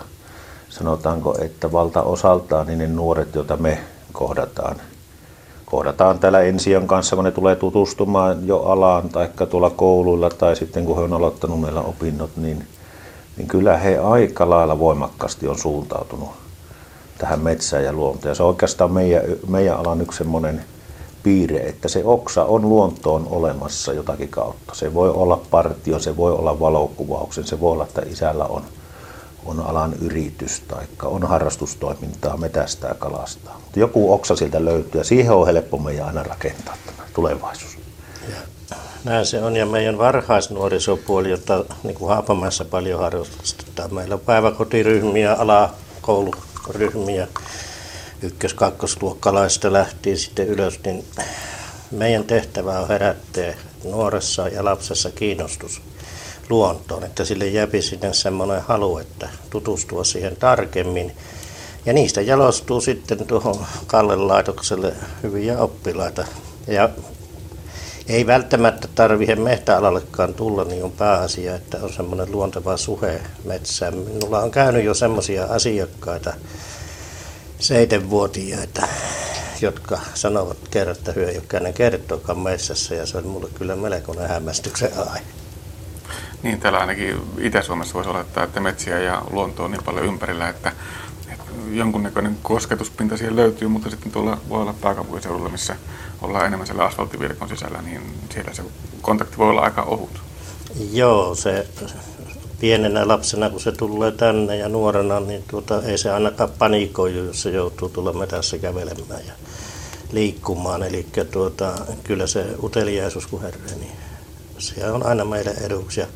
sanotaanko, että valtaosaltaan niin ne nuoret, joita me kohdataan, kohdataan täällä ensiön kanssa, kun ne tulee tutustumaan jo alaan, tai tuolla kouluilla, tai sitten kun he on aloittanut meillä opinnot, niin, niin kyllä he aika lailla voimakkaasti on suuntautunut tähän metsään ja luontoon. Ja se on oikeastaan meidän, meidän alan yksi semmoinen piirre, että se oksa on luontoon olemassa jotakin kautta. Se voi olla partio, se voi olla valokuvauksen, se voi olla, että isällä on, on alan yritys tai on harrastustoimintaa, metästää, kalastaa. Mutta joku oksa siltä löytyy ja siihen on helppo meidän aina rakentaa tämä tulevaisuus. Näin se on ja meidän varhaisnuorisopuoli, jota niin kuin Haapamäessä paljon harrastetaan. Meillä on päiväkotiryhmiä, alakouluryhmiä, ykkös-, kakkosluokkalaista lähtien sitten ylös, niin meidän tehtävä on herättää nuoressa ja lapsessa kiinnostus luontoon, että sille jäpi sinne semmoinen halu, että tutustua siihen tarkemmin. Ja niistä jalostuu sitten tuohon Kallen laitokselle hyviä oppilaita. Ja ei välttämättä tarvitse mehtäalallekaan tulla, niin on pääasia, että on semmoinen luonteva suhe metsään. Minulla on käynyt jo semmoisia asiakkaita, seitsemänvuotiaita, jotka sanovat kerran, että hyö ei ole käynyt metsässä, ja se on mulle kyllä melkoinen hämmästyksen aihe. Niin, täällä ainakin Itä-Suomessa voisi olettaa, että metsiä ja luontoa on niin paljon ympärillä, että, että jonkunnäköinen kosketuspinta siihen löytyy, mutta sitten tuolla voi olla pääkaupunkiseudulla, missä ollaan enemmän siellä asfalttivirkon sisällä, niin siellä se kontakti voi olla aika ohut. Joo, se pienenä lapsena, kun se tulee tänne ja nuorena, niin tuota, ei se ainakaan panikoi, jos se joutuu tulla metässä kävelemään ja liikkumaan. Eli tuota, kyllä se uteliaisuus kuin herre, niin se on aina meille eduksi. Ja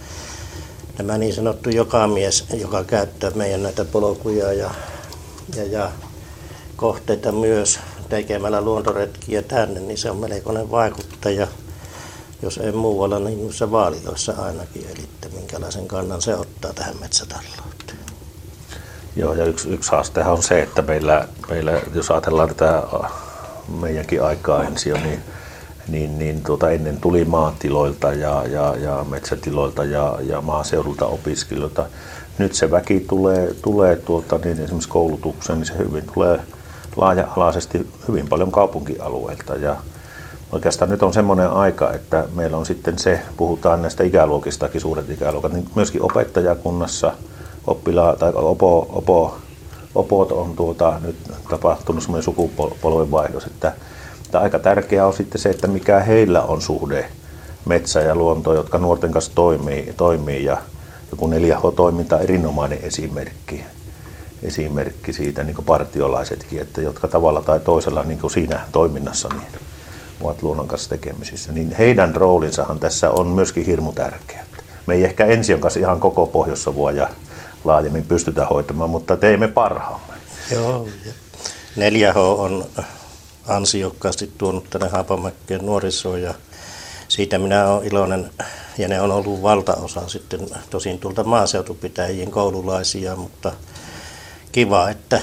nämä niin sanottu joka mies, joka käyttää meidän näitä polkuja ja, ja, ja kohteita myös tekemällä luontoretkiä tänne, niin se on melkoinen vaikuttaja jos ei muualla, niin se vaaliloissa ainakin, eli minkälaisen kannan se ottaa tähän metsätalouteen. Joo, ja yksi, yksi haastehan on se, että meillä, meillä jos ajatellaan tätä meidänkin aikaa ensin, niin niin, niin tuota, ennen tuli maatiloilta ja, ja, ja metsätiloilta ja, ja maaseudulta opiskelijoilta. Nyt se väki tulee, tulee tuolta niin esimerkiksi koulutukseen, niin se hyvin tulee laaja-alaisesti hyvin paljon kaupunkialueilta. Ja oikeastaan nyt on semmoinen aika, että meillä on sitten se, puhutaan näistä ikäluokistakin, suuret ikäluokat, niin myöskin opettajakunnassa oppila, tai opo, opo, opot on tuota, nyt tapahtunut semmoinen sukupolvenvaihdos, että, että aika tärkeää on sitten se, että mikä heillä on suhde metsä ja luonto, jotka nuorten kanssa toimii, toimii ja joku 4H-toiminta erinomainen esimerkki, esimerkki siitä, niin kuin partiolaisetkin, että jotka tavalla tai toisella niin kuin siinä toiminnassa niin ovat luonnon kanssa tekemisissä, niin heidän roolinsahan tässä on myöskin hirmu tärkeä. Me ei ehkä ensi kanssa ihan koko pohjois ja laajemmin pystytä hoitamaan, mutta teimme parhaamme. Joo, 4H on ansiokkaasti tuonut tänne Haapamäkkeen nuorisoon ja siitä minä olen iloinen ja ne on ollut valtaosa sitten tosin tuolta maaseutupitäjien koululaisia, mutta kiva, että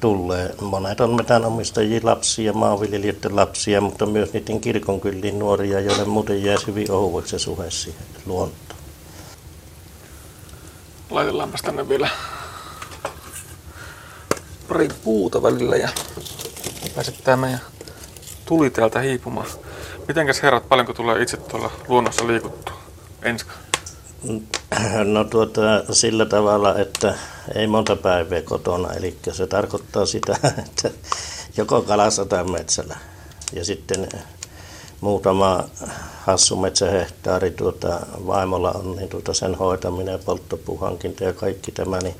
tulee. Monet on metsänomistajia lapsia, maanviljelijöiden lapsia, mutta myös niiden kirkonkyllin nuoria, joille muuten jää hyvin ohueksi suhe siihen luontoon. Laitellaanpa tänne vielä pari puuta välillä ja pääsettää meidän tuli täältä hiipumaan. Mitenkäs herrat, paljonko tulee itse tuolla luonnossa liikuttua? Enska. No tuota, sillä tavalla, että ei monta päivää kotona, eli se tarkoittaa sitä, (laughs) että joko kalassa tai metsällä. Ja sitten muutama hassu metsähehtaari tuota, vaimolla on, niin tuota sen hoitaminen, polttopuuhankinta ja kaikki tämä, niin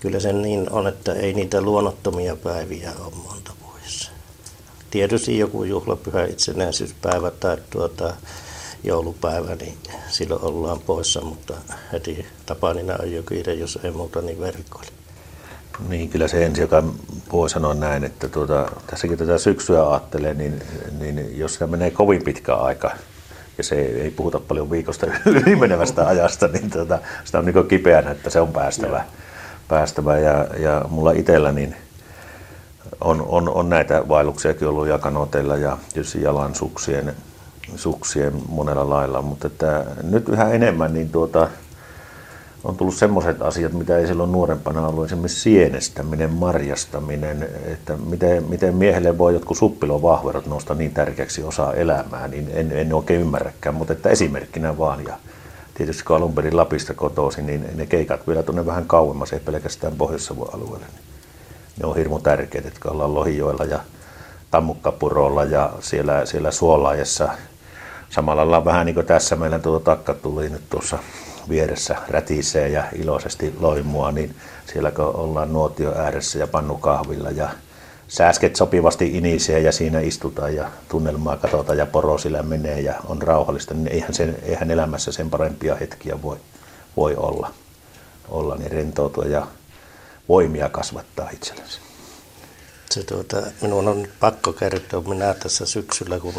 kyllä se niin on, että ei niitä luonnottomia päiviä ole monta vuodessa. Tietysti joku juhlapyhä itsenäisyyspäivä tai tuota, joulupäivä, niin silloin ollaan poissa, mutta heti Tapanina on jo kiire, jos ei muuta, niin verkkoille. Niin, kyllä se ensi, joka voi sanoa näin, että tuota, tässäkin tätä syksyä ajattelee, niin, niin jos se menee kovin pitkä aika, ja se ei, ei puhuta paljon viikosta (laughs) ylimenevästä ajasta, niin tuota, sitä on niin kipeänä, että se on päästävä. päästävä ja, ja mulla itsellä niin on, on, on näitä vaelluksiakin ollut jakanoteilla ja tietysti jalansuksien suksien monella lailla, mutta että nyt yhä enemmän niin tuota, on tullut semmoiset asiat, mitä ei silloin nuorempana ollut, esimerkiksi sienestäminen, marjastaminen, että miten, miten miehelle voi jotkut suppilovahverot nousta niin tärkeäksi osaa elämää, niin en, en oikein ymmärräkään, mutta että esimerkkinä vaan. Ja tietysti kun alun perin Lapista kotoisin, niin ne keikat vielä tuonne vähän kauemmas, ei pelkästään pohjois alueelle. Niin ne on hirmu tärkeitä, että ollaan Lohijoilla ja Tammukkapurolla ja siellä, siellä Suolaajassa – samalla lailla vähän niin kuin tässä meillä tuo takka tuli nyt tuossa vieressä rätisee ja iloisesti loimua, niin siellä kun ollaan nuotio ääressä ja pannukahvilla ja sääsket sopivasti inisee ja siinä istutaan ja tunnelmaa katsotaan ja poro sillä menee ja on rauhallista, niin eihän, sen, eihän elämässä sen parempia hetkiä voi, voi olla, olla, niin rentoutua ja voimia kasvattaa itsellensä. Se tuota, minun on pakko kertoa, minä tässä syksyllä, kun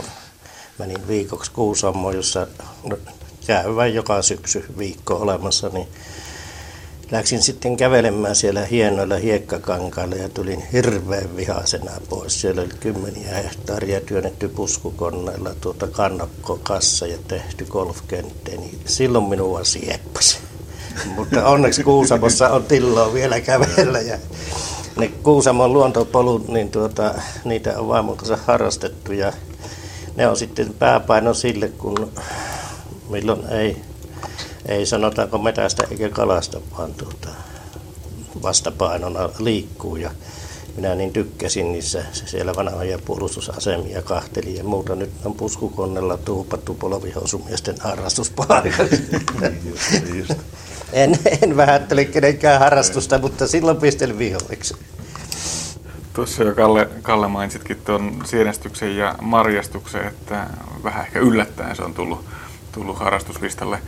menin viikoksi Kuusammoon, jossa käy vain joka syksy viikko olemassa, niin läksin sitten kävelemään siellä hienoilla hiekkakankailla ja tulin hirveän vihaisena pois. Siellä oli kymmeniä hehtaaria työnnetty puskukoneella tuota kannakkokassa ja tehty golfkenttä, niin silloin minua sieppasi. Mutta onneksi Kuusamossa on tilloa vielä kävellä ja ne Kuusamon luontopolut, niin tuota, niitä on vaimon kanssa harrastettu ja ne on sitten pääpaino sille, kun milloin ei, ei sanotaanko metästä eikä kalasta, vaan tuota, vastapainona liikkuu. Ja minä niin tykkäsin niissä siellä vanhoja puolustusasemia kahteli ja muuta. Nyt on puskukonnella tuupattu polovihousumiesten harrastuspaikka. en, en vähättele kenenkään harrastusta, mutta silloin pistelin viholliksi. Tuossa jo Kalle, Kalle mainitsitkin tuon sienestyksen ja marjastuksen, että vähän ehkä yllättäen se on tullut, tullut harrastuslistalle.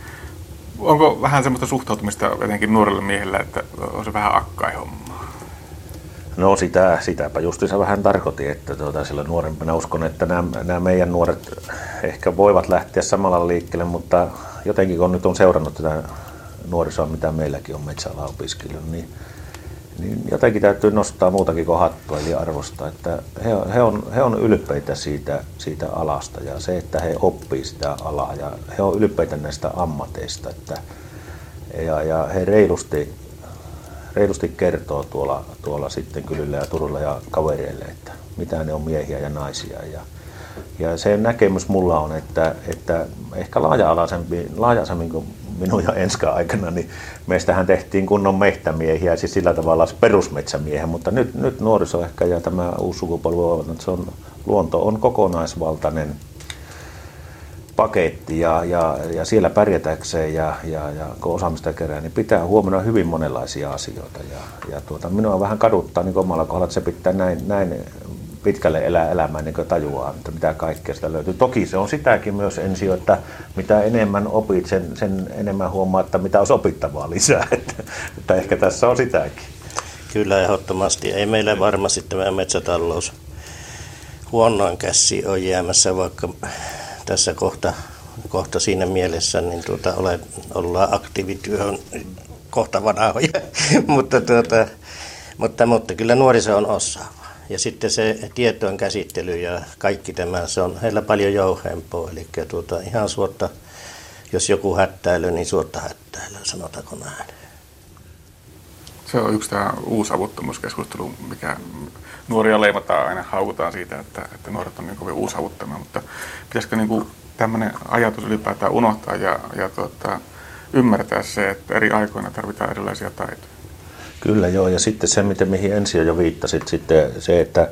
Onko vähän semmoista suhtautumista etenkin nuorelle miehelle, että on se vähän akkai homma? No sitä, sitäpä justiinsa vähän tarkoitin, että tuota, sillä nuorempana uskon, että nämä, nämä meidän nuoret ehkä voivat lähteä samalla liikkeelle, mutta jotenkin kun nyt on seurannut tätä nuorisoa, mitä meilläkin on metsäala opiskellut, niin niin jotenkin täytyy nostaa muutakin kuin hattua eli arvostaa, että he, he, on, he on ylpeitä siitä, siitä alasta ja se, että he oppii sitä alaa ja he on ylpeitä näistä ammateista, että, ja, ja he reilusti, reilusti kertoo tuolla, tuolla sitten kylillä ja Turulla ja kavereille, että mitä ne on miehiä ja naisia ja, ja se näkemys mulla on, että, että ehkä laaja-alaisempi, laaja-alaisemmin kuin minun ja Enska aikana, niin meistähän tehtiin kunnon mehtämiehiä, siis sillä tavalla perusmetsämiehiä, mutta nyt, nyt nuoriso ehkä ja tämä uusi sukupolvi, että se on, luonto on kokonaisvaltainen paketti ja, ja, ja siellä pärjätäkseen ja, ja, ja kun osaamista kerää, niin pitää huomioida hyvin monenlaisia asioita. Ja, ja tuota, minua vähän kaduttaa niin omalla kohdalla, että se pitää näin, näin pitkälle elää elämää niin tajuaa, että mitä kaikkea sitä löytyy. Toki se on sitäkin myös ensi, että mitä enemmän opit, sen, sen enemmän huomaa, että mitä olisi opittavaa lisää. (laughs) Että, että ehkä tässä on sitäkin. Kyllä ehdottomasti. Ei meillä varmasti tämä metsätalous huonoin käsi on jäämässä, vaikka tässä kohta, kohta siinä mielessä niin tuota, ole, ollaan aktiivityöhön kohta vanhoja, (laughs) mutta, tuota, mutta, mutta kyllä nuoriso on osaava. Ja sitten se tietojen käsittely ja kaikki tämä, se on heillä paljon jouhempaa. Eli tuota, ihan suotta, jos joku hättäilyy, niin suotta hättäilyy, sanotaanko näin. Se on yksi tämä uusi avuttomuuskeskustelu, mikä nuoria leimataan aina, haukutaan siitä, että, että nuoret on niin kovin uusavuttomia, mutta pitäisikö niin kuin tämmöinen ajatus ylipäätään unohtaa ja, ja tuota, ymmärtää se, että eri aikoina tarvitaan erilaisia taitoja? Kyllä joo, ja sitten se, miten, mihin ensin jo viittasit, sitten se, että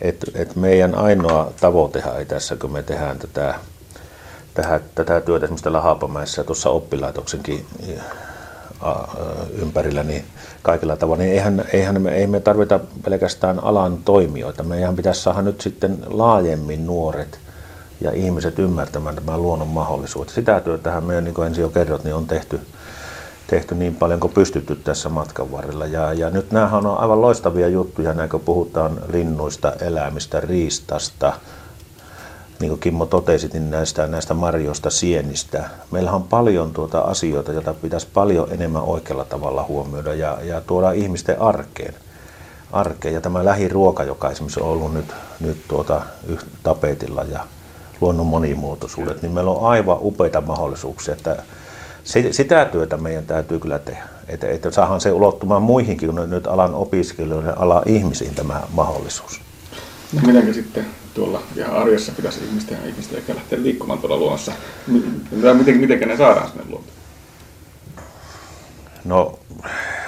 et, et meidän ainoa tavoitehan ei tässä, kun me tehdään tätä, tähän, tätä työtä esimerkiksi täällä Haapamäessä ja tuossa oppilaitoksenkin ympärillä, niin kaikilla tavoin, niin eihän, eihän me, ei me tarvita pelkästään alan toimijoita. Meidän pitäisi saada nyt sitten laajemmin nuoret ja ihmiset ymmärtämään tämän luonnon mahdollisuudet. Sitä työtähän meidän, niin kuin ensin jo kerrot, niin on tehty, tehty niin paljon kuin pystytty tässä matkan varrella. Ja, ja nyt nämähän on aivan loistavia juttuja, näin kun puhutaan linnuista, eläimistä, riistasta, niin kuin Kimmo totesi, niin näistä, näistä marjoista, sienistä. Meillä on paljon tuota asioita, joita pitäisi paljon enemmän oikealla tavalla huomioida ja, ja tuoda ihmisten arkeen. arkeen. Ja tämä lähiruoka, joka esimerkiksi on ollut nyt, nyt tuota, tapetilla ja luonnon monimuotoisuudet, niin meillä on aivan upeita mahdollisuuksia, että sitä työtä meidän täytyy kyllä tehdä. Että, että saadaan se ulottumaan muihinkin kuin nyt alan opiskelijoiden, alan ihmisiin tämä mahdollisuus. No mitenkä sitten tuolla ihan arjessa pitäisi ihmisten, ihmisten ehkä lähteä liikkumaan tuolla luonnossa? Miten, miten ne saadaan sinne luontoon? No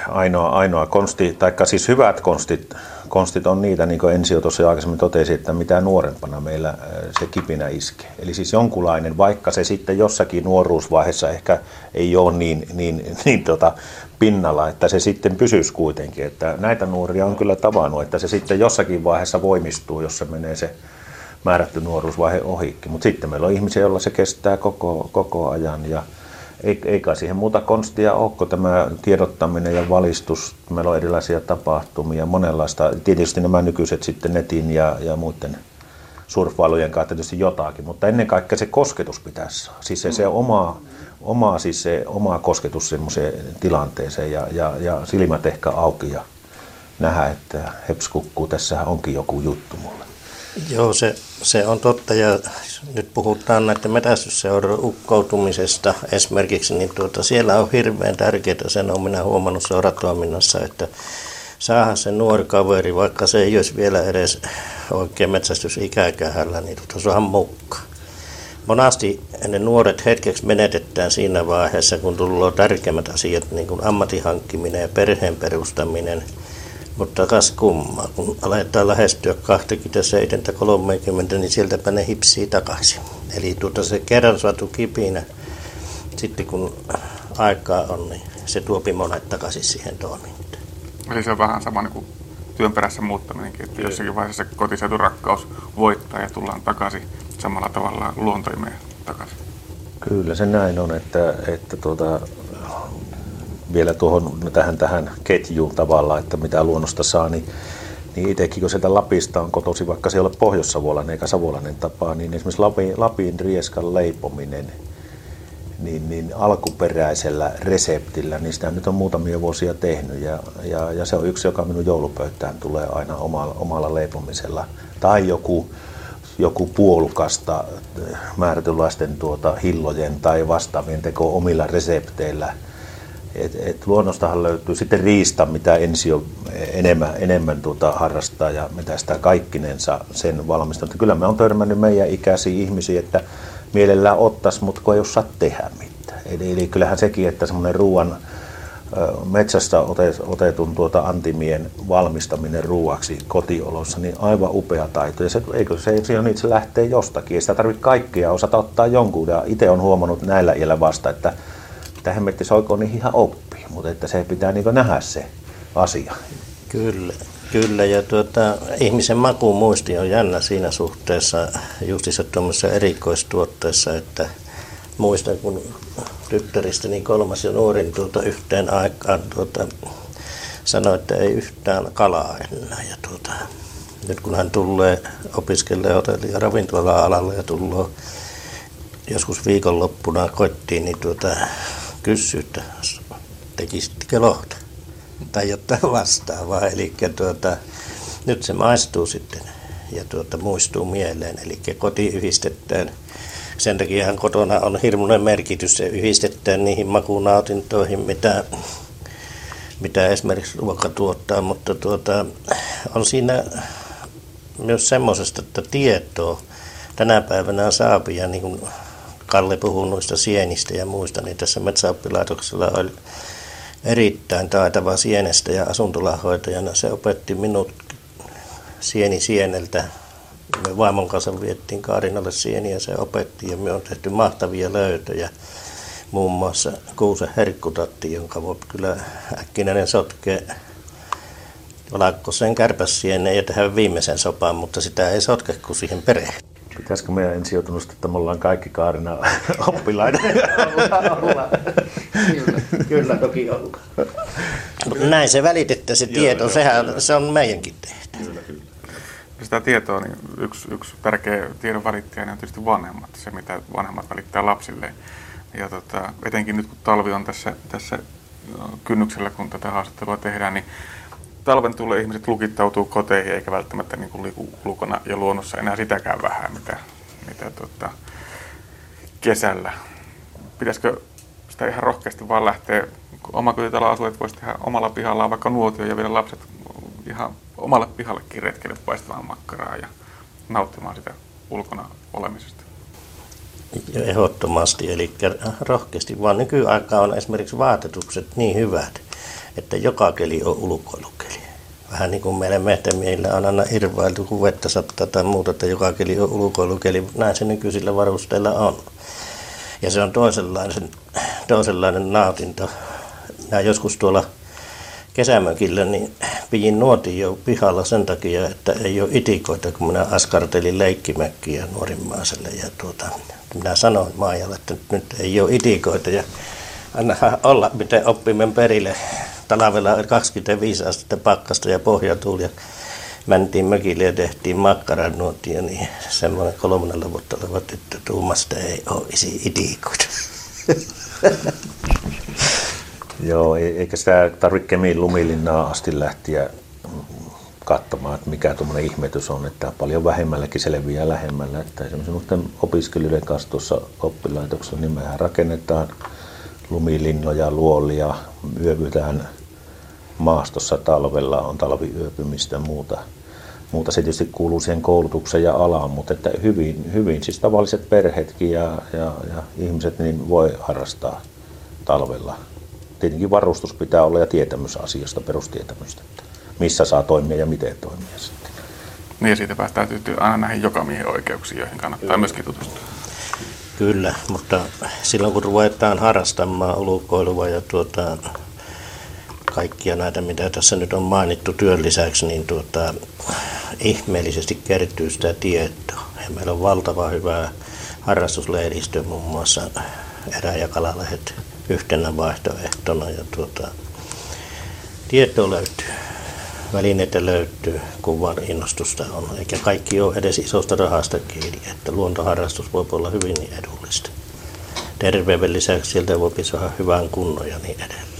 ainoa, ainoa konsti, tai siis hyvät konstit, konstit on niitä, niin kuin Ensio tuossa aikaisemmin totesi, että mitä nuorempana meillä äh, se kipinä iskee. Eli siis jonkunlainen, vaikka se sitten jossakin nuoruusvaiheessa ehkä ei ole niin, niin, (laughs) niin tota, pinnalla, että se sitten pysyisi kuitenkin. Että näitä nuoria on kyllä tavannut, että se sitten jossakin vaiheessa voimistuu, jos se menee se määrätty nuoruusvaihe ohikin. Mutta sitten meillä on ihmisiä, joilla se kestää koko, koko ajan ja ei, ei kai siihen muuta konstia ole, kun tämä tiedottaminen ja valistus. Meillä on erilaisia tapahtumia, monenlaista. Tietysti nämä nykyiset sitten netin ja, ja muiden surffailujen kanssa tietysti jotakin, mutta ennen kaikkea se kosketus pitäisi saada. Siis se, se oma, oma, siis se oma kosketus semmoiseen tilanteeseen ja, ja, ja silmät ehkä auki ja nähdä, että heps kukkuu, tässä onkin joku juttu mulle. Joo, se, se on totta ja nyt puhutaan näiden metästysseuran ukkoutumisesta esimerkiksi, niin tuota, siellä on hirveän tärkeää, sen on minä huomannut seuratoiminnassa, että saadaan se nuori kaveri, vaikka se ei olisi vielä edes oikein metsästysikäkähällä, niin tuota, saadaan mukaan. Monasti ne nuoret hetkeksi menetetään siinä vaiheessa, kun tulee tärkeimmät asiat, niin kuin ammatin hankkiminen ja perheen perustaminen – mutta kas kummaa, kun aletaan lähestyä 27-30, niin sieltäpä ne hipsii takaisin. Eli tuota se kerran saatu kipinä, sitten kun aikaa on, niin se tuopi monet takaisin siihen toimintaan. Eli se on vähän sama niin kuin työn perässä muuttaminenkin, että jossakin vaiheessa kotiseudun rakkaus voittaa ja tullaan takaisin samalla tavalla luontoimeen takaisin. Kyllä se näin on, että, että tuota, vielä tuohon tähän, tähän ketjuun tavallaan, että mitä luonnosta saa, niin, niin itsekin kun sieltä Lapista on kotosi, vaikka se ei ole pohjois-savolainen eikä savolainen tapa, niin esimerkiksi Lapin, Lapin rieskan leipominen, niin, niin alkuperäisellä reseptillä, niin sitä nyt on muutamia vuosia tehnyt ja, ja, ja se on yksi, joka minun joulupöytään tulee aina omalla, omalla leipomisella. Tai joku, joku puolukasta määrätynlaisten tuota, hillojen tai vastaavien teko omilla resepteillä. Et, et luonnostahan löytyy sitten riista, mitä ensi on enemmän, enemmän tuota harrastaa ja mitä sitä kaikkinensa sen valmistaa. Kyllä me on törmännyt meidän ikäisiä ihmisiä, että mielellään ottaisi, mutta kun ei osaa tehdä mitään. Eli, eli kyllähän sekin, että semmoinen ruoan metsästä otetun tuota antimien valmistaminen ruuaksi kotiolossa, niin aivan upea taito. Ja se, eikö se, se, on, se lähtee jostakin. Ei sitä tarvitse kaikkea osata ottaa jonkun. Ja itse on huomannut näillä iällä vasta, että mitä hemmetti soikoon, niin ihan oppii. Mutta että se pitää niin nähdä se asia. Kyllä. Kyllä, ja tuota, ihmisen makumuisti on jännä siinä suhteessa justissa tuommoisessa erikoistuotteessa, että muistan, kun tyttäristäni kolmas ja nuorin tuota, yhteen aikaan tuota, sanoi, että ei yhtään kalaa enää. Ja tuota, nyt kun hän tulee opiskelemaan hotelli- ja ravintola-alalle ja tulee joskus viikonloppuna kotiin, niin tuota, kysyy, että tekisittekö lohta? tai jotain vastaavaa. Eli tuota, nyt se maistuu sitten ja tuota, muistuu mieleen. Eli koti yhdistetään. Sen takia kotona on hirmuinen merkitys. Se yhdistetään niihin makunautintoihin, mitä, mitä esimerkiksi ruoka tuottaa. Mutta tuota, on siinä myös semmoisesta, että tietoa tänä päivänä saapia, niin kuin Kalle puhuu noista sienistä ja muista, niin tässä metsäoppilaitoksella oli erittäin taitava sienestä ja asuntolahoitajana. Se opetti minut sieni sieneltä. Me vaimon kanssa viettiin Kaarinalle sieniä, se opetti ja me on tehty mahtavia löytöjä. Muun muassa kuusen herkkutatti, jonka voi kyllä äkkinäinen sotkee valakkosen kärpäsieneen ja tehdä viimeisen sopan, mutta sitä ei sotke, kun siihen perehtyy. Pitäisikö meidän ensi jo tunnustaa, että me ollaan kaikki Kaarina (laughs) oppilaita? kyllä, kyllä toki ollaan. Näin se välitettä se tieto, joo, sehän joo, se on meidänkin tehtävä. Kyllä, kyllä. Sitä tietoa, niin yksi, yksi tärkeä tiedon välittäjä on tietysti vanhemmat, se mitä vanhemmat välittää lapsille. Ja tota, etenkin nyt kun talvi on tässä, tässä kynnyksellä, kun tätä haastattelua tehdään, niin talven tulee ihmiset lukittautuu koteihin eikä välttämättä niin kuin liiku ulkona ja luonnossa enää sitäkään vähän, mitä, mitä tota, kesällä. Pitäisikö sitä ihan rohkeasti vaan lähteä, kun omakotitalon voisi tehdä omalla pihallaan vaikka nuotio ja viedä lapset ihan omalle pihallekin retkelle paistamaan makkaraa ja nauttimaan sitä ulkona olemisesta. Ehdottomasti, eli rohkeasti, vaan nykyaikaa on esimerkiksi vaatetukset niin hyvät, että joka keli on ulkoilukeli. Vähän niin kuin meille mehtemiehille on aina irvailtu, kun vettä sattaa tai muuta, että joka keli on ulkoilukeli. Näin se nykyisillä varusteilla on. Ja se on toisenlainen, toisenlainen nautinto. Minä joskus tuolla kesämökillä, niin pidin nuotin jo pihalla sen takia, että ei ole itikoita, kun minä askartelin leikkimäkkiä nuorimmaiselle. Ja tuota, minä sanoin Maijalle, että nyt ei ole itikoita ja anna olla, miten oppimme perille talvella 25 astetta pakkasta ja pohjatuuli. Ja mentiin mökille ja tehtiin makkaran nuotia, niin semmoinen kolmannella vuotta oleva tyttö tuumasta ei ole isi. (laughs) Joo, e- eikä sitä tarvitse Kemiin lumilinnaa asti lähteä katsomaan, että mikä tuommoinen ihmetys on, että paljon vähemmälläkin selviää lähemmällä. Että esimerkiksi opiskelijoiden kanssa tuossa oppilaitoksessa niin mehän rakennetaan lumilinnoja, luolia, yövytään maastossa talvella, on talviyöpymistä ja muuta. Muuta se tietysti kuuluu siihen koulutukseen ja alaan, mutta että hyvin, hyvin siis tavalliset perheetkin ja, ja, ja ihmiset niin voi harrastaa talvella. Tietenkin varustus pitää olla ja tietämys asiasta, perustietämystä, että missä saa toimia ja miten toimia sitten. Niin ja siitä päästään aina näihin jokamiehen oikeuksiin, joihin kannattaa Kyllä. myöskin tutustua. Kyllä, mutta silloin kun ruvetaan harrastamaan ulkoilua ja tuota, kaikkia näitä, mitä tässä nyt on mainittu työn lisäksi, niin tuota, ihmeellisesti kertyy sitä tietoa. Ja meillä on valtava hyvää harrastuslehdistö, muun muassa erä- ja kalalehdet yhtenä vaihtoehtona. Ja tuota, tietoa löytyy, välineitä löytyy, kuvan innostusta on, eikä kaikki ole edes isosta rahasta kiinni, että luontoharrastus voi olla hyvin edullista. terveyden lisäksi sieltä voi saada hyvän kunnon ja niin edelleen.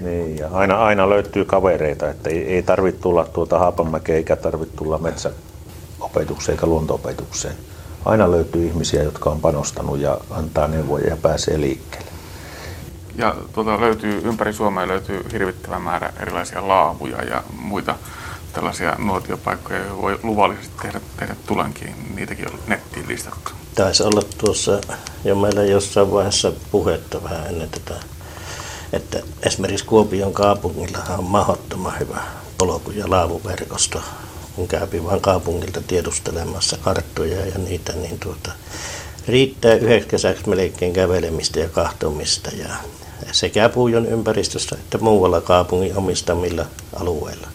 Niin, ja aina, aina löytyy kavereita, että ei, ei tarvitse tulla tuota Haapamäkeä eikä tarvitse tulla metsäopetukseen eikä luontoopetukseen. Aina löytyy ihmisiä, jotka on panostanut ja antaa neuvoja ja pääsee liikkeelle. Ja tuota, löytyy, ympäri Suomea löytyy hirvittävä määrä erilaisia laavuja ja muita tällaisia nuotiopaikkoja, joihin voi luvallisesti tehdä, tehdä tulenkin. Niitäkin on nettiin listattu. Taisi olla tuossa jo meillä jossain vaiheessa puhetta vähän ennen tätä, että esimerkiksi Kuopion kaupungilla on mahdottoman hyvä polku- ja laavuverkosto. Kun käypi vain kaupungilta tiedustelemassa karttoja ja niitä, niin tuota, riittää yhdeksi kesäksi melkein kävelemistä ja kahtomista ja sekä Puujon ympäristössä että muualla kaupungin omistamilla alueilla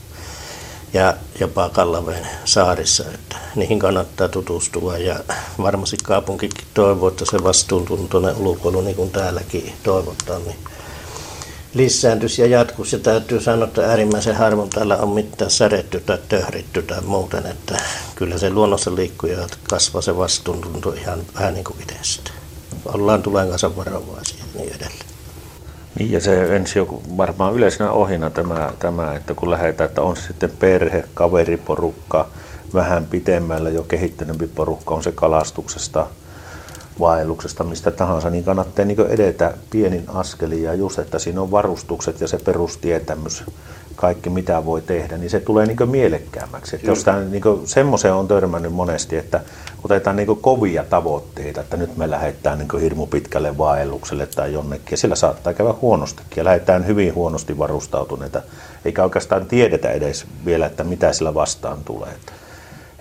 ja jopa Kallaveen saarissa. Että niihin kannattaa tutustua ja varmasti kaupunkikin toivoo, että se vastuuntuntoinen ulkoilu, niin kuin täälläkin toivotaan, niin lisääntyisi ja jatkuisi. Ja täytyy sanoa, että äärimmäisen harvoin täällä on mitään säretty tai töhritty tai muuten, että kyllä se luonnossa liikkuja kasvaa se vastuuntunto ihan vähän niin kuin itsestä. Ollaan tulen kanssa varovaisia ja niin edelleen. Niin ja se ensi joku, varmaan yleisenä ohina tämä, tämä, että kun lähdetään, että on se sitten perhe, kaveriporukka, vähän pitemmällä jo kehittyneempi porukka on se kalastuksesta, vaelluksesta, mistä tahansa, niin kannattaa niin edetä pienin askelin ja just, että siinä on varustukset ja se perustietämys, kaikki mitä voi tehdä, niin se tulee niin mielekkäämmäksi. Että jos tämä, niin semmoiseen on törmännyt monesti, että otetaan niin kovia tavoitteita, että nyt me lähdetään niin hirmu pitkälle vaellukselle tai jonnekin, ja sillä saattaa käydä huonostikin, ja lähdetään hyvin huonosti varustautuneita, eikä oikeastaan tiedetä edes vielä, että mitä sillä vastaan tulee.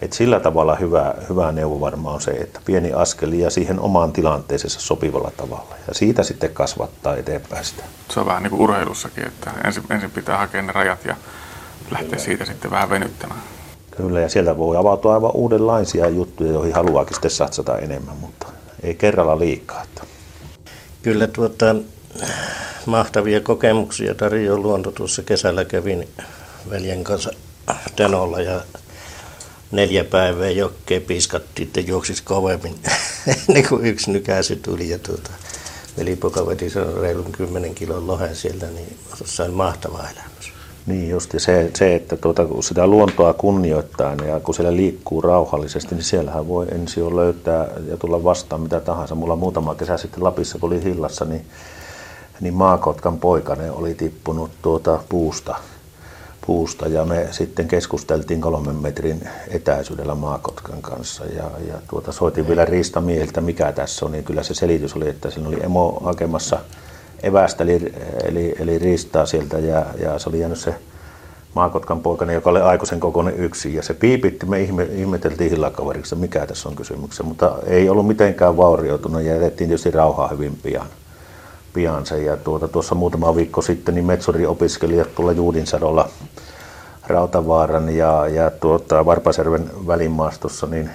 Et sillä tavalla hyvä, hyvä neuvo varmaan on se, että pieni askeli ja siihen omaan tilanteeseensa sopivalla tavalla. Ja siitä sitten kasvattaa eteenpäin sitä. Se on vähän niin kuin urheilussakin, että ensin, ensin pitää hakea ne rajat ja lähteä siitä sitten vähän venyttämään. Kyllä, ja sieltä voi avautua aivan uudenlaisia juttuja, joihin haluaakin sitten satsata enemmän, mutta ei kerralla liikaa. Että. Kyllä tuota, mahtavia kokemuksia tarjoaa luonto. Tuossa kesällä kävin veljen kanssa Tenolla ja neljä päivää jokkeen piiskattiin, että juoksisi kovemmin, (laughs) niin kuin yksi nykäisy tuli. Ja tuota, velipoka veti reilun 10 kilon lohen sieltä, niin sain mahtava elämys. Niin just, ja se, se että tuota, kun sitä luontoa kunnioittaa ja kun siellä liikkuu rauhallisesti, niin siellähän voi ensi jo löytää ja tulla vastaan mitä tahansa. Mulla muutama kesä sitten Lapissa, kun oli hillassa, niin, niin maakotkan poikainen oli tippunut tuota puusta puusta ja me sitten keskusteltiin kolmen metrin etäisyydellä Maakotkan kanssa ja, ja tuota, soitin vielä riistamiehiltä mikä tässä on, niin kyllä se selitys oli, että siinä oli emo hakemassa evästä eli, eli, eli riistaa sieltä ja, ja se oli jäänyt se Maakotkan poikainen, joka oli aikuisen kokoinen yksi. Ja se piipitti, me ihme, ihmeteltiin hillakaveriksi, mikä tässä on kysymyksessä, mutta ei ollut mitenkään vaurioitunut ja jätettiin tietysti rauhaa hyvin pian pian se. Ja tuota, tuossa muutama viikko sitten niin metsuriopiskelijat tuolla Juudinsadolla Rautavaaran ja, ja tuota, Varpaserven välimaastossa niin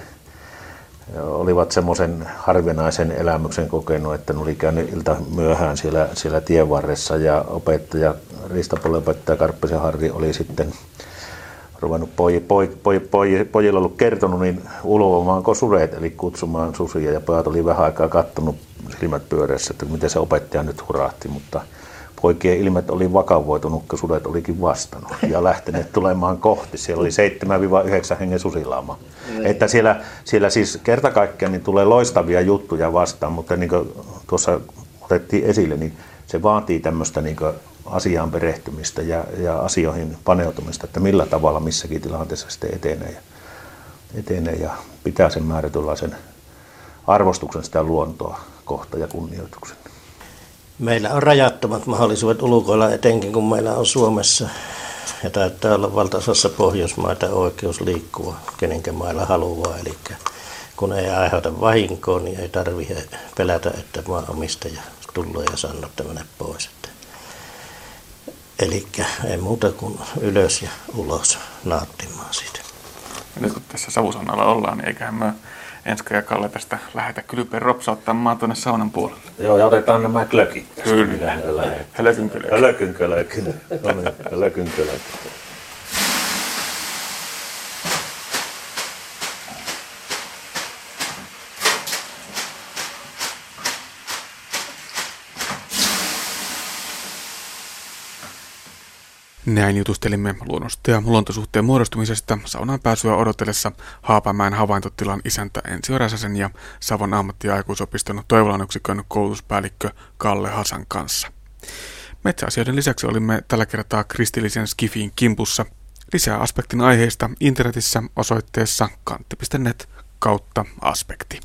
olivat semmoisen harvinaisen elämyksen kokenut, että ne oli käynyt ilta myöhään siellä, siellä tienvarressa ja opettaja, riistapuolenopettaja Karppisen Harri oli sitten ruvennut poj, poj, poj, poj, pojille ollut kertonut, niin ulvomaan sudet, eli kutsumaan susia, ja pojat oli vähän aikaa kattonut silmät pyöreässä, että miten se opettaja nyt hurahti, mutta poikien ilmet oli vakavoitunut, kun sudet olikin vastannut ja lähteneet tulemaan kohti. Siellä oli 7-9 hengen susilaama. Mm. Että siellä, siellä siis kerta kaikkiaan niin tulee loistavia juttuja vastaan, mutta niin kuin tuossa otettiin esille, niin se vaatii tämmöistä niin asiaan perehtymistä ja, ja asioihin paneutumista, että millä tavalla missäkin tilanteessa sitten etenee ja, etenee ja pitää sen määrätynlaisen arvostuksen sitä luontoa kohta ja kunnioituksen. Meillä on rajattomat mahdollisuudet ulkoilla, etenkin kun meillä on Suomessa ja täyttää olla valtaosassa Pohjoismaita oikeus liikkua, kenenkä mailla haluaa. Eli kun ei aiheuta vahinkoa, niin ei tarvitse pelätä, että maanomistaja tulee ja sanoo, mene pois. Eli ei muuta kuin ylös ja ulos nauttimaan siitä. Ja nyt kun tässä savusannalla ollaan, niin eiköhän me Enska ja Kalle tästä lähetä kylpeen ropsauttamaan tuonne saunan puolelle. Joo, ja otetaan nämä klökit. Kyllä. Hölökyn klökit. Hölökyn klökit. No niin, hölökyn Näin jutustelimme luonnosta ja luontosuhteen muodostumisesta saunaan pääsyä odotellessa Haapamäen havaintotilan isäntä Ensi Räsäsen ja Savon ammatti- ja aikuisopiston Toivolan yksikön koulutuspäällikkö Kalle Hasan kanssa. Metsäasioiden lisäksi olimme tällä kertaa kristillisen Skifin kimpussa. Lisää aspektin aiheista internetissä osoitteessa kantti.net kautta aspekti.